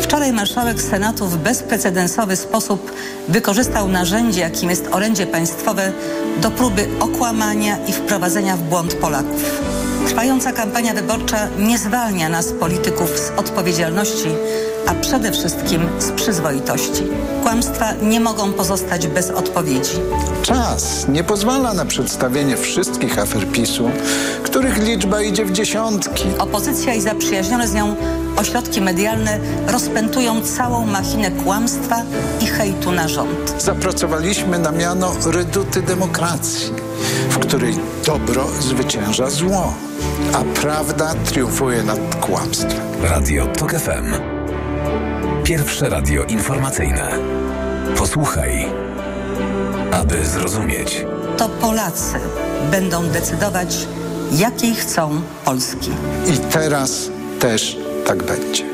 Wczoraj marszałek Senatu w bezprecedensowy sposób wykorzystał narzędzie, jakim jest orędzie państwowe, do próby okłamania i wprowadzenia w błąd Polaków. Trwająca kampania wyborcza nie zwalnia nas, polityków, z odpowiedzialności, a przede wszystkim z przyzwoitości. Kłamstwa nie mogą pozostać bez odpowiedzi. Czas nie pozwala na przedstawienie wszystkich afer PiSu, których liczba idzie w dziesiątki. Opozycja i zaprzyjaźnione z nią ośrodki medialne rozpętują całą machinę kłamstwa i hejtu na rząd. Zapracowaliśmy na miano reduty demokracji, w której dobro zwycięża zło, a prawda triumfuje nad kłamstwem. Radio TOK FM. Pierwsze radio informacyjne. Posłuchaj, aby zrozumieć. To Polacy będą decydować, jakiej chcą Polski. I teraz też tak będzie.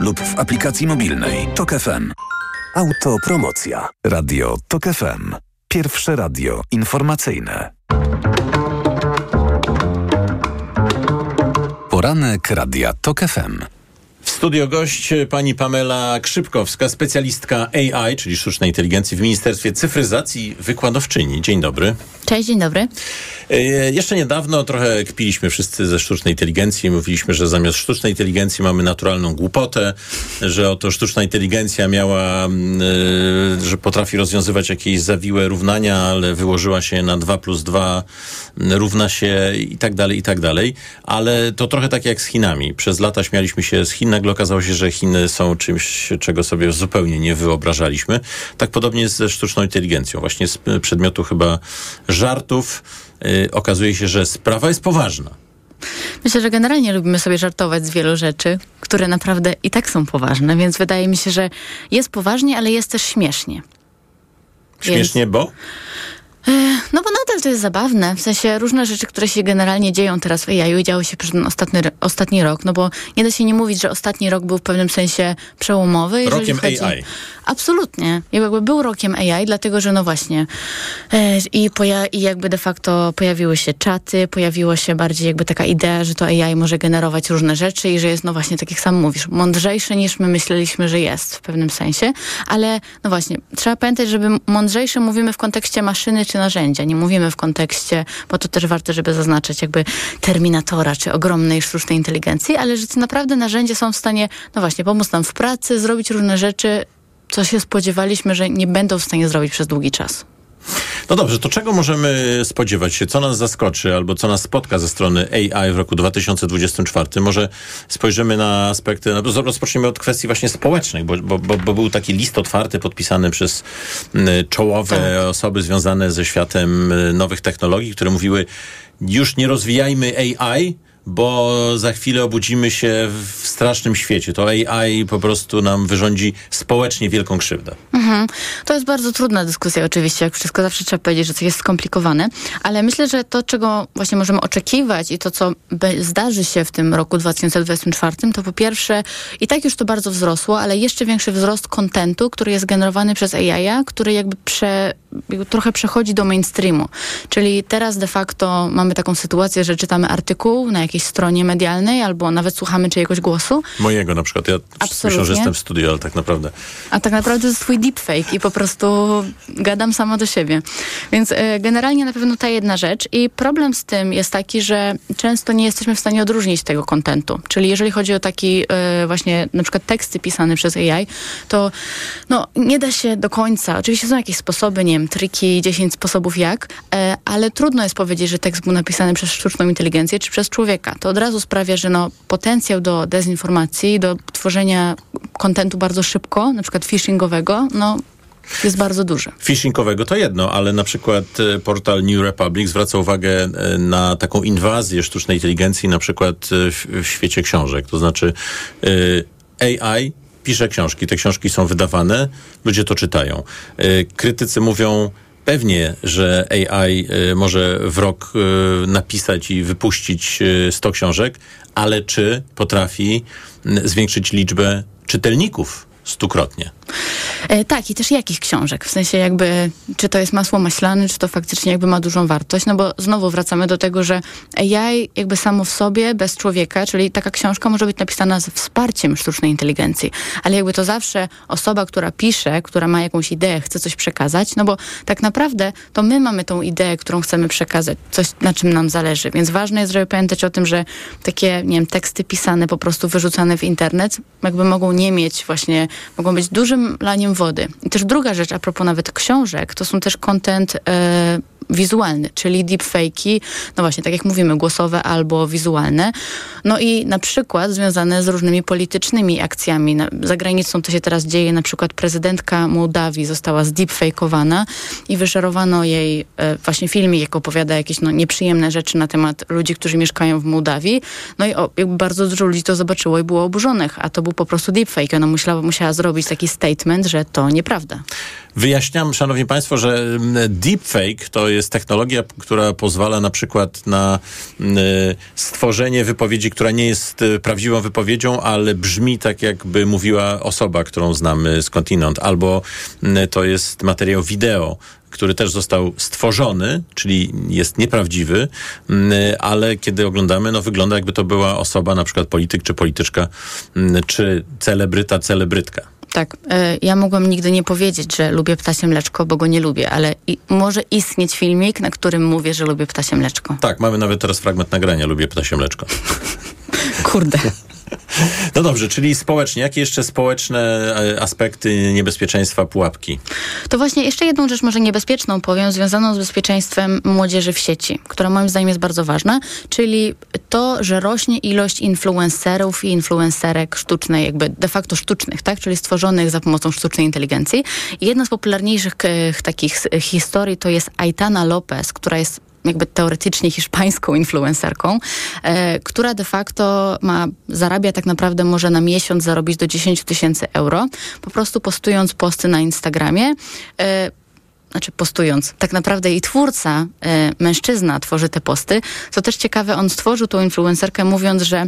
lub w aplikacji mobilnej Tok FM. Autopromocja. Radio Tok FM. Pierwsze radio informacyjne. Poranek Radia Tok FM. W studio gość pani Pamela Krzypkowska, specjalistka AI, czyli sztucznej inteligencji w Ministerstwie Cyfryzacji, wykładowczyni. Dzień dobry. Cześć, dzień dobry. E, jeszcze niedawno trochę kpiliśmy wszyscy ze sztucznej inteligencji. Mówiliśmy, że zamiast sztucznej inteligencji mamy naturalną głupotę, że oto sztuczna inteligencja miała, y, że potrafi rozwiązywać jakieś zawiłe równania, ale wyłożyła się na 2 plus 2 równa się i tak dalej, i tak dalej. Ale to trochę tak jak z Chinami. Przez lata śmialiśmy się z Chin, nagle okazało się, że Chiny są czymś, czego sobie zupełnie nie wyobrażaliśmy. Tak podobnie jest ze sztuczną inteligencją. Właśnie z przedmiotu chyba żartów yy, okazuje się, że sprawa jest poważna. Myślę, że generalnie lubimy sobie żartować z wielu rzeczy, które naprawdę i tak są poważne, więc wydaje mi się, że jest poważnie, ale jest też śmiesznie. Śmiesznie, więc... bo? No bo nadal to jest zabawne, w sensie różne rzeczy, które się generalnie dzieją teraz w AI działy się przez ten ostatni, ostatni rok, no bo nie da się nie mówić, że ostatni rok był w pewnym sensie przełomowy. Rokiem chodzi... AI. Absolutnie. Jakby był rokiem AI, dlatego, że no właśnie i, poja- i jakby de facto pojawiły się czaty, pojawiło się bardziej jakby taka idea, że to AI może generować różne rzeczy i że jest no właśnie, tak jak sam mówisz, mądrzejsze niż my myśleliśmy, że jest w pewnym sensie, ale no właśnie, trzeba pamiętać, żeby mądrzejsze mówimy w kontekście maszyny, kontekście narzędzia. Nie mówimy w kontekście, bo to też warto, żeby zaznaczyć jakby terminatora, czy ogromnej sztucznej inteligencji, ale że naprawdę narzędzia są w stanie, no właśnie, pomóc nam w pracy, zrobić różne rzeczy, co się spodziewaliśmy, że nie będą w stanie zrobić przez długi czas. No dobrze, to czego możemy spodziewać się? Co nas zaskoczy albo co nas spotka ze strony AI w roku 2024? Może spojrzymy na aspekty, no, rozpoczniemy od kwestii właśnie społecznych, bo, bo, bo, był taki list otwarty podpisany przez czołowe tak. osoby związane ze światem nowych technologii, które mówiły, już nie rozwijajmy AI, bo za chwilę obudzimy się w strasznym świecie. To AI po prostu nam wyrządzi społecznie wielką krzywdę. Mhm. To jest bardzo trudna dyskusja oczywiście, jak wszystko zawsze trzeba powiedzieć, że coś jest skomplikowane, ale myślę, że to, czego właśnie możemy oczekiwać i to, co zdarzy się w tym roku 2024, to po pierwsze, i tak już to bardzo wzrosło, ale jeszcze większy wzrost kontentu, który jest generowany przez AI, który jakby prze, trochę przechodzi do mainstreamu. Czyli teraz de facto mamy taką sytuację, że czytamy artykuł na jakiejś stronie medialnej albo nawet słuchamy czyjegoś głosu. Mojego na przykład. Ja Absolutnie. myślę, że jestem w studiu, ale tak naprawdę. A tak naprawdę to jest twój deepfake i po prostu gadam sama do siebie. Więc y, generalnie na pewno ta jedna rzecz i problem z tym jest taki, że często nie jesteśmy w stanie odróżnić tego kontentu. Czyli jeżeli chodzi o taki y, właśnie na przykład teksty pisane przez AI, to no, nie da się do końca. Oczywiście są jakieś sposoby, nie wiem, triki, 10 sposobów jak, y, ale trudno jest powiedzieć, że tekst był napisany przez sztuczną inteligencję czy przez człowieka. To od razu sprawia, że no, potencjał do dezinformacji, do tworzenia kontentu bardzo szybko, na przykład phishingowego, no jest bardzo duży. Phishingowego to jedno, ale na przykład e, portal New Republic zwraca uwagę e, na taką inwazję sztucznej inteligencji, na przykład e, w, w świecie książek. To znaczy AI pisze książki, te książki są wydawane, ludzie to czytają. Krytycy mówią, Pewnie, że AI może w rok napisać i wypuścić 100 książek, ale czy potrafi zwiększyć liczbę czytelników stukrotnie? E, tak, i też jakich książek? W sensie jakby, czy to jest masło maślane, czy to faktycznie jakby ma dużą wartość? No bo znowu wracamy do tego, że AI jakby samo w sobie, bez człowieka, czyli taka książka może być napisana z wsparciem sztucznej inteligencji, ale jakby to zawsze osoba, która pisze, która ma jakąś ideę, chce coś przekazać, no bo tak naprawdę to my mamy tą ideę, którą chcemy przekazać, coś na czym nam zależy, więc ważne jest, żeby pamiętać o tym, że takie, nie wiem, teksty pisane, po prostu wyrzucane w internet, jakby mogą nie mieć właśnie, mogą być dużym laniem wody. I też druga rzecz, a propos nawet książek, to są też content e, wizualny, czyli deepfake'i, no właśnie, tak jak mówimy, głosowe albo wizualne. No i na przykład związane z różnymi politycznymi akcjami. Za granicą to się teraz dzieje, na przykład prezydentka Mołdawii została zdeepfake'owana i wyszerowano jej e, właśnie filmik, jak opowiada jakieś no, nieprzyjemne rzeczy na temat ludzi, którzy mieszkają w Mołdawii. No i o, bardzo dużo ludzi to zobaczyło i było oburzonych, a to był po prostu deepfake. Ona musiała, musiała zrobić taki statement, że to nieprawda. Wyjaśniam, szanowni państwo, że mm, deepfake to jest technologia, która pozwala na przykład na mm, stworzenie wypowiedzi, która nie jest y, prawdziwą wypowiedzią, ale brzmi tak, jakby mówiła osoba, którą znamy skądinąd. Albo mm, to jest materiał wideo, który też został stworzony, czyli jest nieprawdziwy, ale kiedy oglądamy, no wygląda jakby to była osoba, na przykład polityk czy polityczka, czy celebryta, celebrytka. Tak, e, ja mogłam nigdy nie powiedzieć, że lubię ptasie mleczko, bo go nie lubię, ale i, może istnieć filmik, na którym mówię, że lubię ptasie mleczko. Tak, mamy nawet teraz fragment nagrania Lubię ptasie mleczko. Kurde. No dobrze, czyli społecznie. Jakie jeszcze społeczne e, aspekty niebezpieczeństwa pułapki? To właśnie jeszcze jedną rzecz może niebezpieczną powiem, związaną z bezpieczeństwem młodzieży w sieci, która moim zdaniem jest bardzo ważna, czyli to, że rośnie ilość influencerów i influencerek sztucznej, jakby de facto sztucznych, tak? Czyli stworzonych za pomocą sztucznej inteligencji. Jedna z popularniejszych e, takich historii to jest Aitana Lopez, która jest jakby teoretycznie hiszpańską influencerką, e, która de facto ma, zarabia tak naprawdę może na miesiąc zarobić do 10 tysięcy euro, po prostu postując posty na Instagramie. E, znaczy postując, tak naprawdę jej twórca, e, mężczyzna, tworzy te posty. Co też ciekawe, on stworzył tą influencerkę mówiąc, że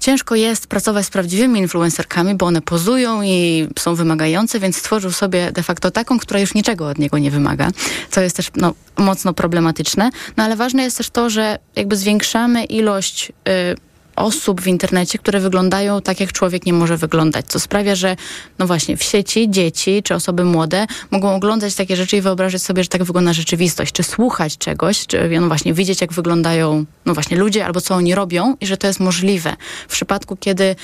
ciężko jest pracować z prawdziwymi influencerkami, bo one pozują i są wymagające, więc stworzył sobie de facto taką, która już niczego od niego nie wymaga, co jest też no, mocno problematyczne. No ale ważne jest też to, że jakby zwiększamy ilość y, osób w internecie, które wyglądają tak, jak człowiek nie może wyglądać, co sprawia, że no właśnie w sieci dzieci czy osoby młode mogą oglądać takie rzeczy i wyobrażać sobie, że tak wygląda rzeczywistość, czy słuchać czegoś, czy no właśnie widzieć, jak wyglądają no właśnie ludzie albo co oni robią i że to jest możliwe. W przypadku, kiedy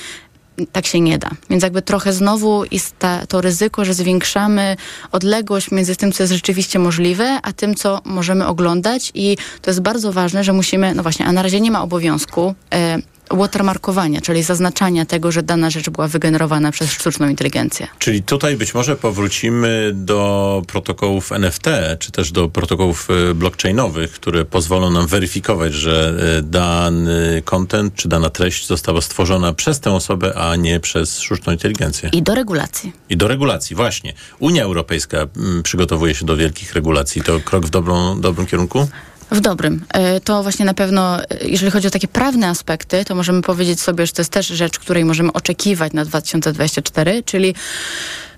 tak się nie da. Więc jakby trochę znowu jest ta, to ryzyko, że zwiększamy odległość między tym, co jest rzeczywiście możliwe, a tym, co możemy oglądać i to jest bardzo ważne, że musimy, no właśnie, a na razie nie ma obowiązku e, watermarkowania, czyli zaznaczania tego, że dana rzecz była wygenerowana przez sztuczną inteligencję. Czyli tutaj być może powrócimy do protokołów NFT, czy też do protokołów e, blockchainowych, które pozwolą nam weryfikować, że e, dany content czy dana treść została stworzona przez tę osobę, a nie przez sztuczną inteligencję. I do regulacji. I do regulacji, właśnie. Unia Europejska mm, przygotowuje się do wielkich regulacji. To krok w dobrą, dobrym kierunku? W dobrym. E, to właśnie na pewno, e, jeżeli chodzi o takie prawne aspekty, to możemy powiedzieć sobie, że to jest też rzecz, której możemy oczekiwać na 2024, czyli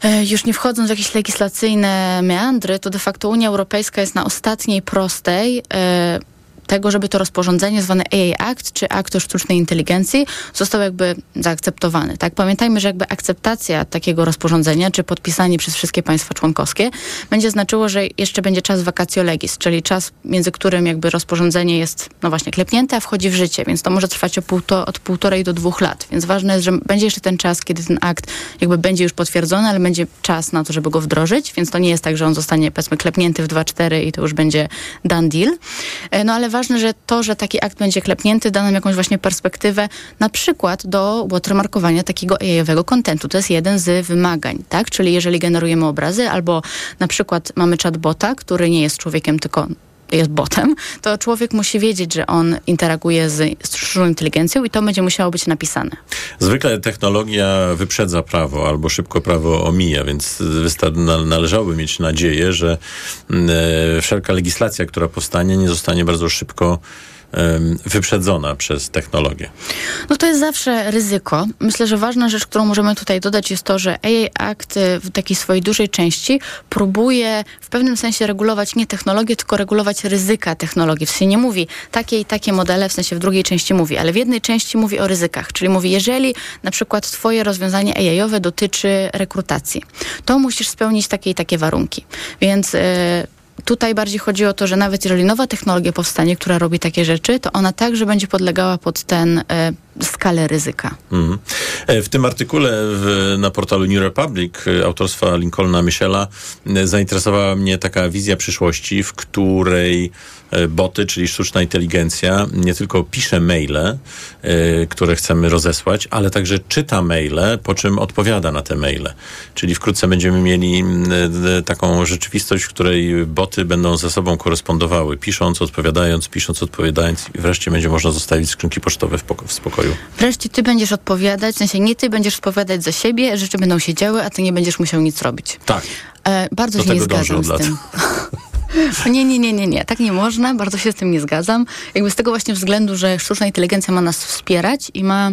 e, już nie wchodząc w jakieś legislacyjne meandry, to de facto Unia Europejska jest na ostatniej prostej tego, żeby to rozporządzenie zwane AI Act, czy Akt o sztucznej inteligencji został jakby zaakceptowany. Tak? Pamiętajmy, że jakby akceptacja takiego rozporządzenia, czy podpisanie przez wszystkie państwa członkowskie będzie znaczyło, że jeszcze będzie czas vacatio legis, czyli czas, między którym jakby rozporządzenie jest, no właśnie, klepnięte, a wchodzi w życie, więc to może trwać od półtorej do dwóch lat. Więc ważne jest, że będzie jeszcze ten czas, kiedy ten akt jakby będzie już potwierdzony, ale będzie czas na to, żeby go wdrożyć, więc to nie jest tak, że on zostanie, powiedzmy, klepnięty w 2-4 i to już będzie done deal. E, no ale ważne, że to, że taki akt będzie klepnięty, da nam jakąś właśnie perspektywę, na przykład do watermarkowania takiego AI-owego kontentu. To jest jeden z wymagań, tak? Czyli jeżeli generujemy obrazy, albo na przykład mamy chatbota, który nie jest człowiekiem, tylko jest botem, to człowiek musi wiedzieć, że on interaguje z sztuczną inteligencją i to będzie musiało być napisane. Zwykle technologia wyprzedza prawo albo szybko prawo omija, więc należałoby mieć nadzieję, że mm, e, wszelka legislacja, która powstanie, nie zostanie bardzo szybko wyprzedzona przez technologię? No to jest zawsze ryzyko. Myślę, że ważna rzecz, którą możemy tutaj dodać jest to, że AI Act w takiej swojej dużej części próbuje w pewnym sensie regulować nie technologię, tylko regulować ryzyka technologii. W sensie nie mówi takie i takie modele, w sensie w drugiej części mówi, ale w jednej części mówi o ryzykach, czyli mówi, jeżeli na przykład twoje rozwiązanie AI-owe dotyczy rekrutacji, to musisz spełnić takie i takie warunki. Więc yy, tutaj bardziej chodzi o to, że nawet jeżeli nowa technologia powstanie, która robi takie rzeczy, to ona także będzie podlegała pod ten e, skalę ryzyka. Mm. W tym artykule w, na portalu New Republic e, autorstwa Lincolna Michela e, zainteresowała mnie taka wizja przyszłości, w której boty, czyli sztuczna inteligencja, nie tylko pisze maile, które chcemy rozesłać, ale także czyta maile, po czym odpowiada na te maile. Czyli wkrótce będziemy mieli taką rzeczywistość, w której boty będą ze sobą korespondowały, pisząc, odpowiadając, pisząc, odpowiadając i wreszcie będzie można zostawić skrzynki pocztowe w, poko- w spokoju. Wreszcie ty będziesz odpowiadać, w sensie nie ty będziesz odpowiadać za siebie, rzeczy będą się działy, a ty nie będziesz musiał nic robić. Tak. E, bardzo Do się nie zgadzam z tym. Nie, nie, nie, nie, nie. Tak nie można. Bardzo się z tym nie zgadzam. Jakby z tego właśnie względu, że sztuczna inteligencja ma nas wspierać i ma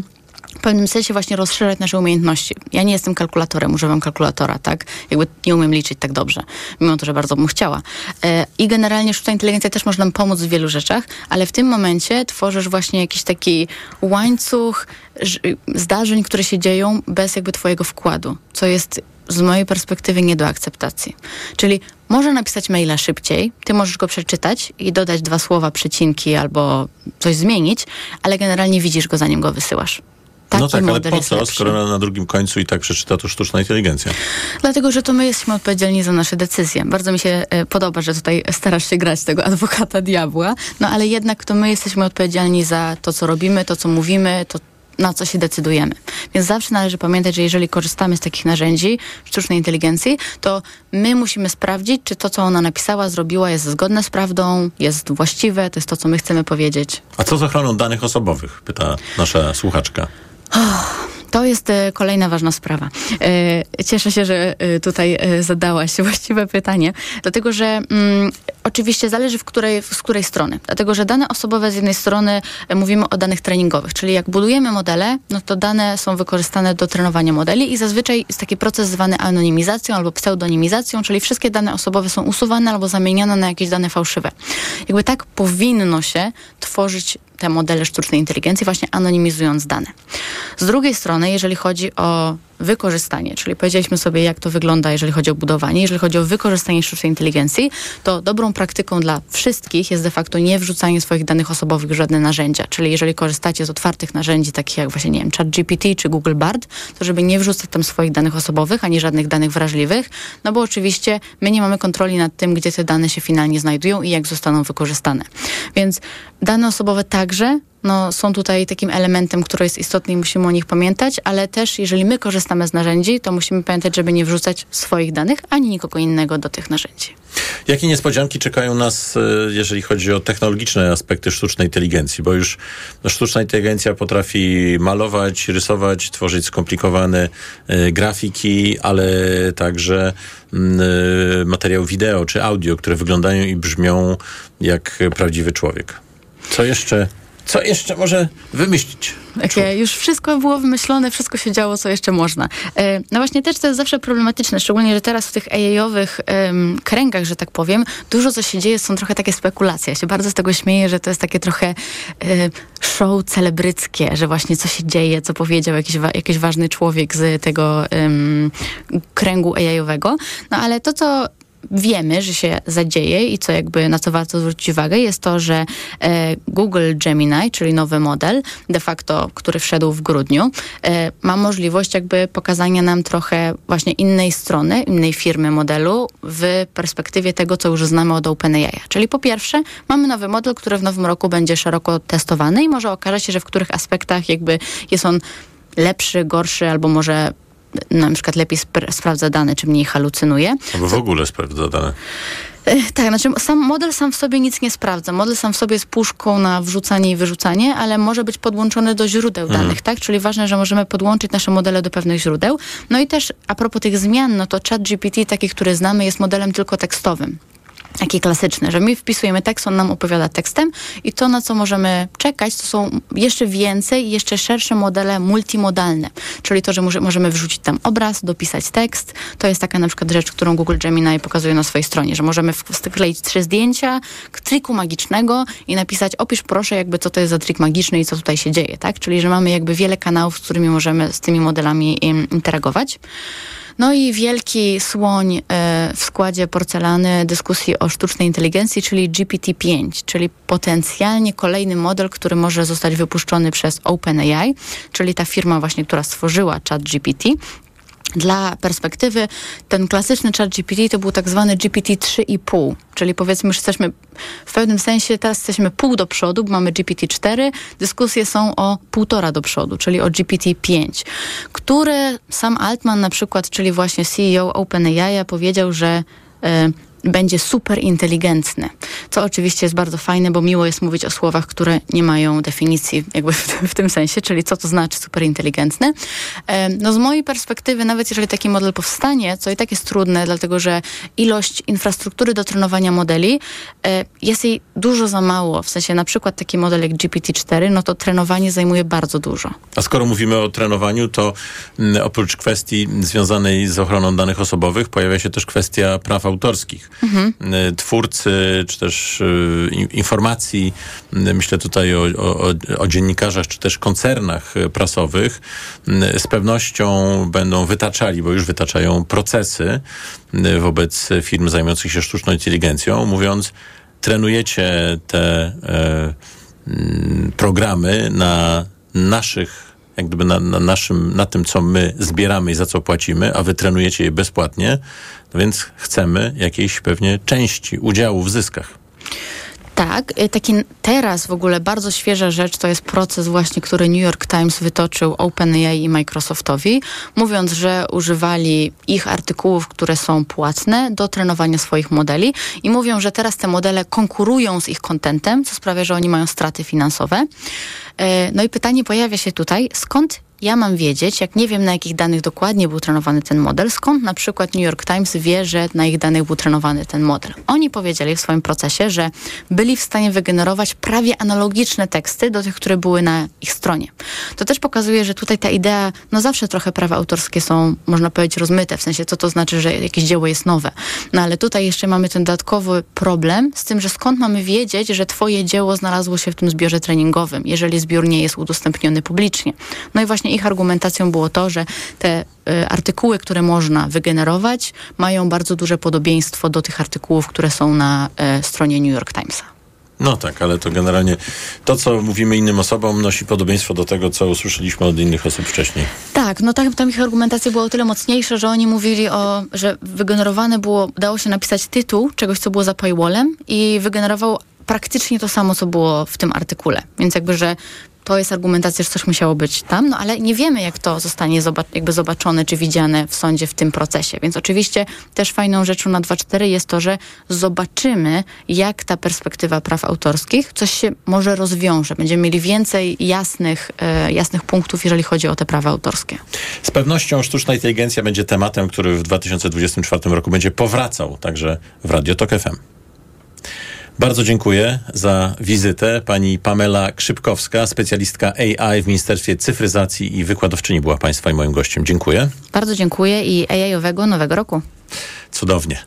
w pewnym sensie właśnie rozszerzać nasze umiejętności. Ja nie jestem kalkulatorem, używam kalkulatora, tak? Jakby nie umiem liczyć tak dobrze, mimo to, że bardzo bym chciała. E, I generalnie sztuczna inteligencja też może nam pomóc w wielu rzeczach, ale w tym momencie tworzysz właśnie jakiś taki łańcuch zdarzeń, które się dzieją bez jakby twojego wkładu, co jest z mojej perspektywy nie do akceptacji. Czyli może napisać maila szybciej, ty możesz go przeczytać i dodać dwa słowa, przecinki albo coś zmienić, ale generalnie widzisz go zanim go wysyłasz. Taki no tak, ale po co, skoro na drugim końcu i tak przeczyta to sztuczna inteligencja? Dlatego, że to my jesteśmy odpowiedzialni za nasze decyzje. Bardzo mi się e, podoba, że tutaj starasz się grać tego adwokata diabła, no ale jednak to my jesteśmy odpowiedzialni za to, co robimy, to, co mówimy, to na co się decydujemy. Więc zawsze należy pamiętać, że jeżeli korzystamy z takich narzędzi sztucznej inteligencji, to my musimy sprawdzić, czy to, co ona napisała, zrobiła, jest zgodne z prawdą, jest właściwe, to jest to, co my chcemy powiedzieć. A co z ochroną danych osobowych? Pyta nasza słuchaczka. Oh. To jest e, kolejna ważna sprawa. E, cieszę się, że e, tutaj zadałaś właściwe pytanie, dlatego że mm, oczywiście zależy w której, z której strony. Dlatego, że dane osobowe z jednej strony mówimy o danych treningowych, czyli jak budujemy modele, no to dane są wykorzystane do trenowania modeli i zazwyczaj jest taki proces zwany anonimizacją albo pseudonimizacją, czyli wszystkie dane osobowe są usuwane albo zamienione na jakieś dane fałszywe. Jakby tak powinno się tworzyć te modele sztucznej inteligencji, właśnie anonimizując dane. Z drugiej strony, jeżeli chodzi o wykorzystanie, czyli powiedzieliśmy sobie, jak to wygląda, jeżeli chodzi o budowanie, jeżeli chodzi o wykorzystanie sztucznej inteligencji, to dobrą praktyką dla wszystkich jest de facto nie wrzucanie swoich danych osobowych w żadne narzędzia. Czyli jeżeli korzystacie z otwartych narzędzi, takich jak właśnie, nie wiem, ChatGPT czy Google Bard, to żeby nie wrzucać tam swoich danych osobowych, ani żadnych danych wrażliwych, no bo oczywiście my nie mamy kontroli nad tym, gdzie te dane się finalnie znajdują i jak zostaną wykorzystane. Więc dane osobowe także no, są tutaj takim elementem, który jest istotny i musimy o nich pamiętać, ale też jeżeli my korzystamy z narzędzi, to musimy pamiętać, żeby nie wrzucać swoich danych ani nikogo innego do tych narzędzi. Jakie niespodzianki czekają nas, e, jeżeli chodzi o technologiczne aspekty sztucznej inteligencji? Bo już sztuczna inteligencja potrafi malować, rysować, tworzyć skomplikowane y, grafiki, ale także y, materiał wideo czy audio, które wyglądają i brzmią jak prawdziwy człowiek. Co jeszcze co jeszcze może wymyślić? Takie już wszystko było wymyślone, wszystko się działo, co jeszcze można. E, no właśnie też to jest zawsze problematyczne, szczególnie, że teraz w tych AI-owych um, kręgach, że tak powiem, dużo co się dzieje, są trochę takie spekulacje. Ja się bardzo z tego śmieję, że to jest takie trochę e, show celebryckie, że właśnie co się dzieje, co powiedział jakiś, wa jakiś ważny człowiek z tego um, kręgu AI-owego. No ale to, co wiemy, że się zadzieje i co jakby na co warto zwrócić uwagę, jest to, że e, Google Gemini, czyli nowy model, de facto, który wszedł w grudniu, e, ma możliwość jakby pokazania nam trochę właśnie innej strony, innej firmy modelu w perspektywie tego, co już znamy od OpenAI. Czyli po pierwsze, mamy nowy model, który w nowym roku będzie szeroko testowany i może okaże się, że w których aspektach jakby jest on lepszy, gorszy albo może na przykład lepiej spra sprawdza dane, czy mniej halucynuje. Albo w ogóle sprawdza dane. E, tak, znaczy sam model sam w sobie nic nie sprawdza. Model sam w sobie jest puszką na wrzucanie i wyrzucanie, ale może być podłączony do źródeł mhm. danych, tak? Czyli ważne, że możemy podłączyć nasze modele do pewnych źródeł. No i też a propos tych zmian, no to ChatGPT, taki, który znamy, jest modelem tylko tekstowym taki klasyczny, że my wpisujemy tekst, on nam opowiada tekstem i to, na co możemy czekać, to są jeszcze więcej, jeszcze szersze modele multimodalne, czyli to, że możemy wrzucić tam obraz, dopisać tekst. To jest taka na przykład rzecz, którą Google Gemini pokazuje na swojej stronie, że możemy wkleić trzy zdjęcia triku magicznego i napisać opisz proszę jakby co to jest za trik magiczny i co tutaj się dzieje, tak? Czyli, że mamy jakby wiele kanałów, z którymi możemy z tymi modelami interagować. No i wielki słoń e, w składzie porcelany dyskusji o sztucznej inteligencji, czyli GPT-5, czyli potencjalnie kolejny model, który może zostać wypuszczony przez OpenAI, czyli ta firma właśnie, która stworzyła ChatGPT. Dla perspektywy, ten klasyczny chat GPT to był tak zwany GPT 3,5, czyli powiedzmy, że jesteśmy w pewnym sensie, teraz jesteśmy pół do przodu, bo mamy GPT 4, dyskusje są o półtora do przodu, czyli o GPT 5, które sam Altman na przykład, czyli właśnie CEO OpenAI powiedział, że y, będzie super inteligentny. Co oczywiście jest bardzo fajne, bo miło jest mówić o słowach, które nie mają definicji jakby w, w tym sensie, czyli co to znaczy super inteligentny. No z mojej perspektywy, nawet jeżeli taki model powstanie, co i tak jest trudne, dlatego że ilość infrastruktury do trenowania modeli e, jest jej dużo za mało. W sensie na przykład taki model jak GPT-4, no to trenowanie zajmuje bardzo dużo. A skoro mówimy o trenowaniu, to mm, oprócz kwestii związanej z ochroną danych osobowych, pojawia się też kwestia praw autorskich mhm. twórcy, czy też y, informacji, y, myślę tutaj o, o, o dziennikarzach, czy też koncernach prasowych, z pewnością będą wytaczali, bo już wytaczają procesy wobec firm zajmujących się sztuczną inteligencją, mówiąc, trenujecie te e, programy na naszych jak gdyby na, na, naszym, na tym, co my zbieramy i za co płacimy, a wy trenujecie je bezpłatnie, no więc chcemy jakiejś pewnie części udziału w zyskach. Tak, y, taki teraz w ogóle bardzo świeża rzecz to jest proces właśnie, który New York Times wytoczył OpenAI i Microsoftowi, mówiąc, że używali ich artykułów, które są płatne do trenowania swoich modeli i mówią, że teraz te modele konkurują z ich kontentem, co sprawia, że oni mają straty finansowe. E, no i pytanie pojawia się tutaj, skąd ja mam wiedzieć, jak nie wiem na jakich danych dokładnie był trenowany ten model, skąd na przykład New York Times wie, że na ich danych był trenowany ten model. Oni powiedzieli w swoim procesie, że byli w stanie wygenerować prawie analogiczne teksty do tych, które były na ich stronie. To też pokazuje, że tutaj ta idea, no zawsze trochę prawa autorskie są, można powiedzieć, rozmyte, w sensie co to znaczy, że jakieś dzieło jest nowe. No ale tutaj jeszcze mamy ten dodatkowy problem z tym, że skąd mamy wiedzieć, że twoje dzieło znalazło się w tym zbiorze treningowym, jeżeli zbiór nie jest udostępniony publicznie. No i właśnie ich argumentacją było to, że te y, artykuły, które można wygenerować, mają bardzo duże podobieństwo do tych artykułów, które są na y, stronie New York Timesa. No tak, ale to generalnie to, co mówimy innym osobom, nosi podobieństwo do tego, co usłyszeliśmy od innych osób wcześniej. Tak, no tak, tam ich argumentacja była o tyle mocniejsza, że oni mówili o, że wygenerowane było, dało się napisać tytuł czegoś, co było za paywallem i wygenerował praktycznie to samo, co było w tym artykule. Więc jakby, że to jest argumentacja, że coś musiało być tam, no ale nie wiemy, jak to zostanie zobac jakby zobaczone czy widziane w sądzie w tym procesie. Więc oczywiście też fajną rzeczą na 2.4 jest to, że zobaczymy, jak ta perspektywa praw autorskich coś się może rozwiąże. Będziemy mieli więcej jasnych, e, jasnych punktów, jeżeli chodzi o te prawa autorskie. Z pewnością sztuczna inteligencja będzie tematem, który w 2024 roku będzie powracał także w Radio Tok FM. Bardzo dziękuję za wizytę. Pani Pamela Krzypkowska, specjalistka AI w Ministerstwie Cyfryzacji i Wykładowczyni była Państwa i moim gościem. Dziękuję. Bardzo dziękuję i AI-owego nowego roku. Cudownie.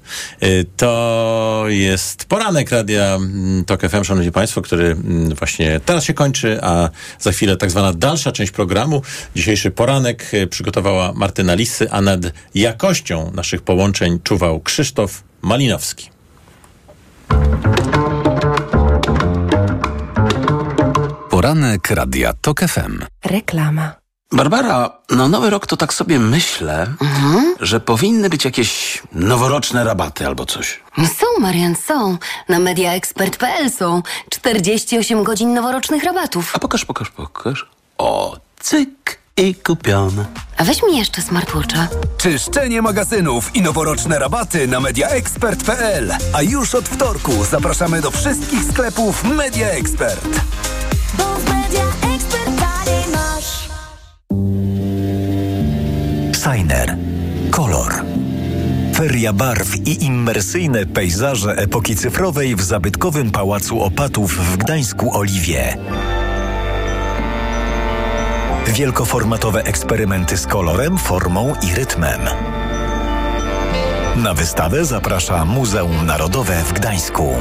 Y, to jest poranek Radia mm, TOK FM, szanowni państwo, który mm, właśnie teraz się kończy, a za chwilę tak zwana dalsza część programu. Dzisiejszy poranek y, przygotowała Martyna Lisy, a nad jakością naszych połączeń czuwał Krzysztof Malinowski. Poranek Radia TOK FM. Reklama. Barbara, no nowy rok to tak sobie myślę, Mhm. że powinny być jakieś noworoczne rabaty albo coś. Są, Marian, są. Na mediaexpert.pl są 48 godzin noworocznych rabatów. A pokaż, pokaż, pokaż. O, cyk i kupione. A weź mi jeszcze smartwatcha. Czyszczenie magazynów i noworoczne rabaty na mediaexpert.pl. A już od wtorku zapraszamy do wszystkich sklepów Media Expert. Bo w Media Expert taniej masz. Signer. Kolor. Feria barw i immersyjne pejzaże epoki cyfrowej w zabytkowym Pałacu Opatów w Gdańsku Oliwie. Wielkoformatowe eksperymenty z kolorem, formą i rytmem. Na wystawę zaprasza Muzeum Narodowe w Gdańsku.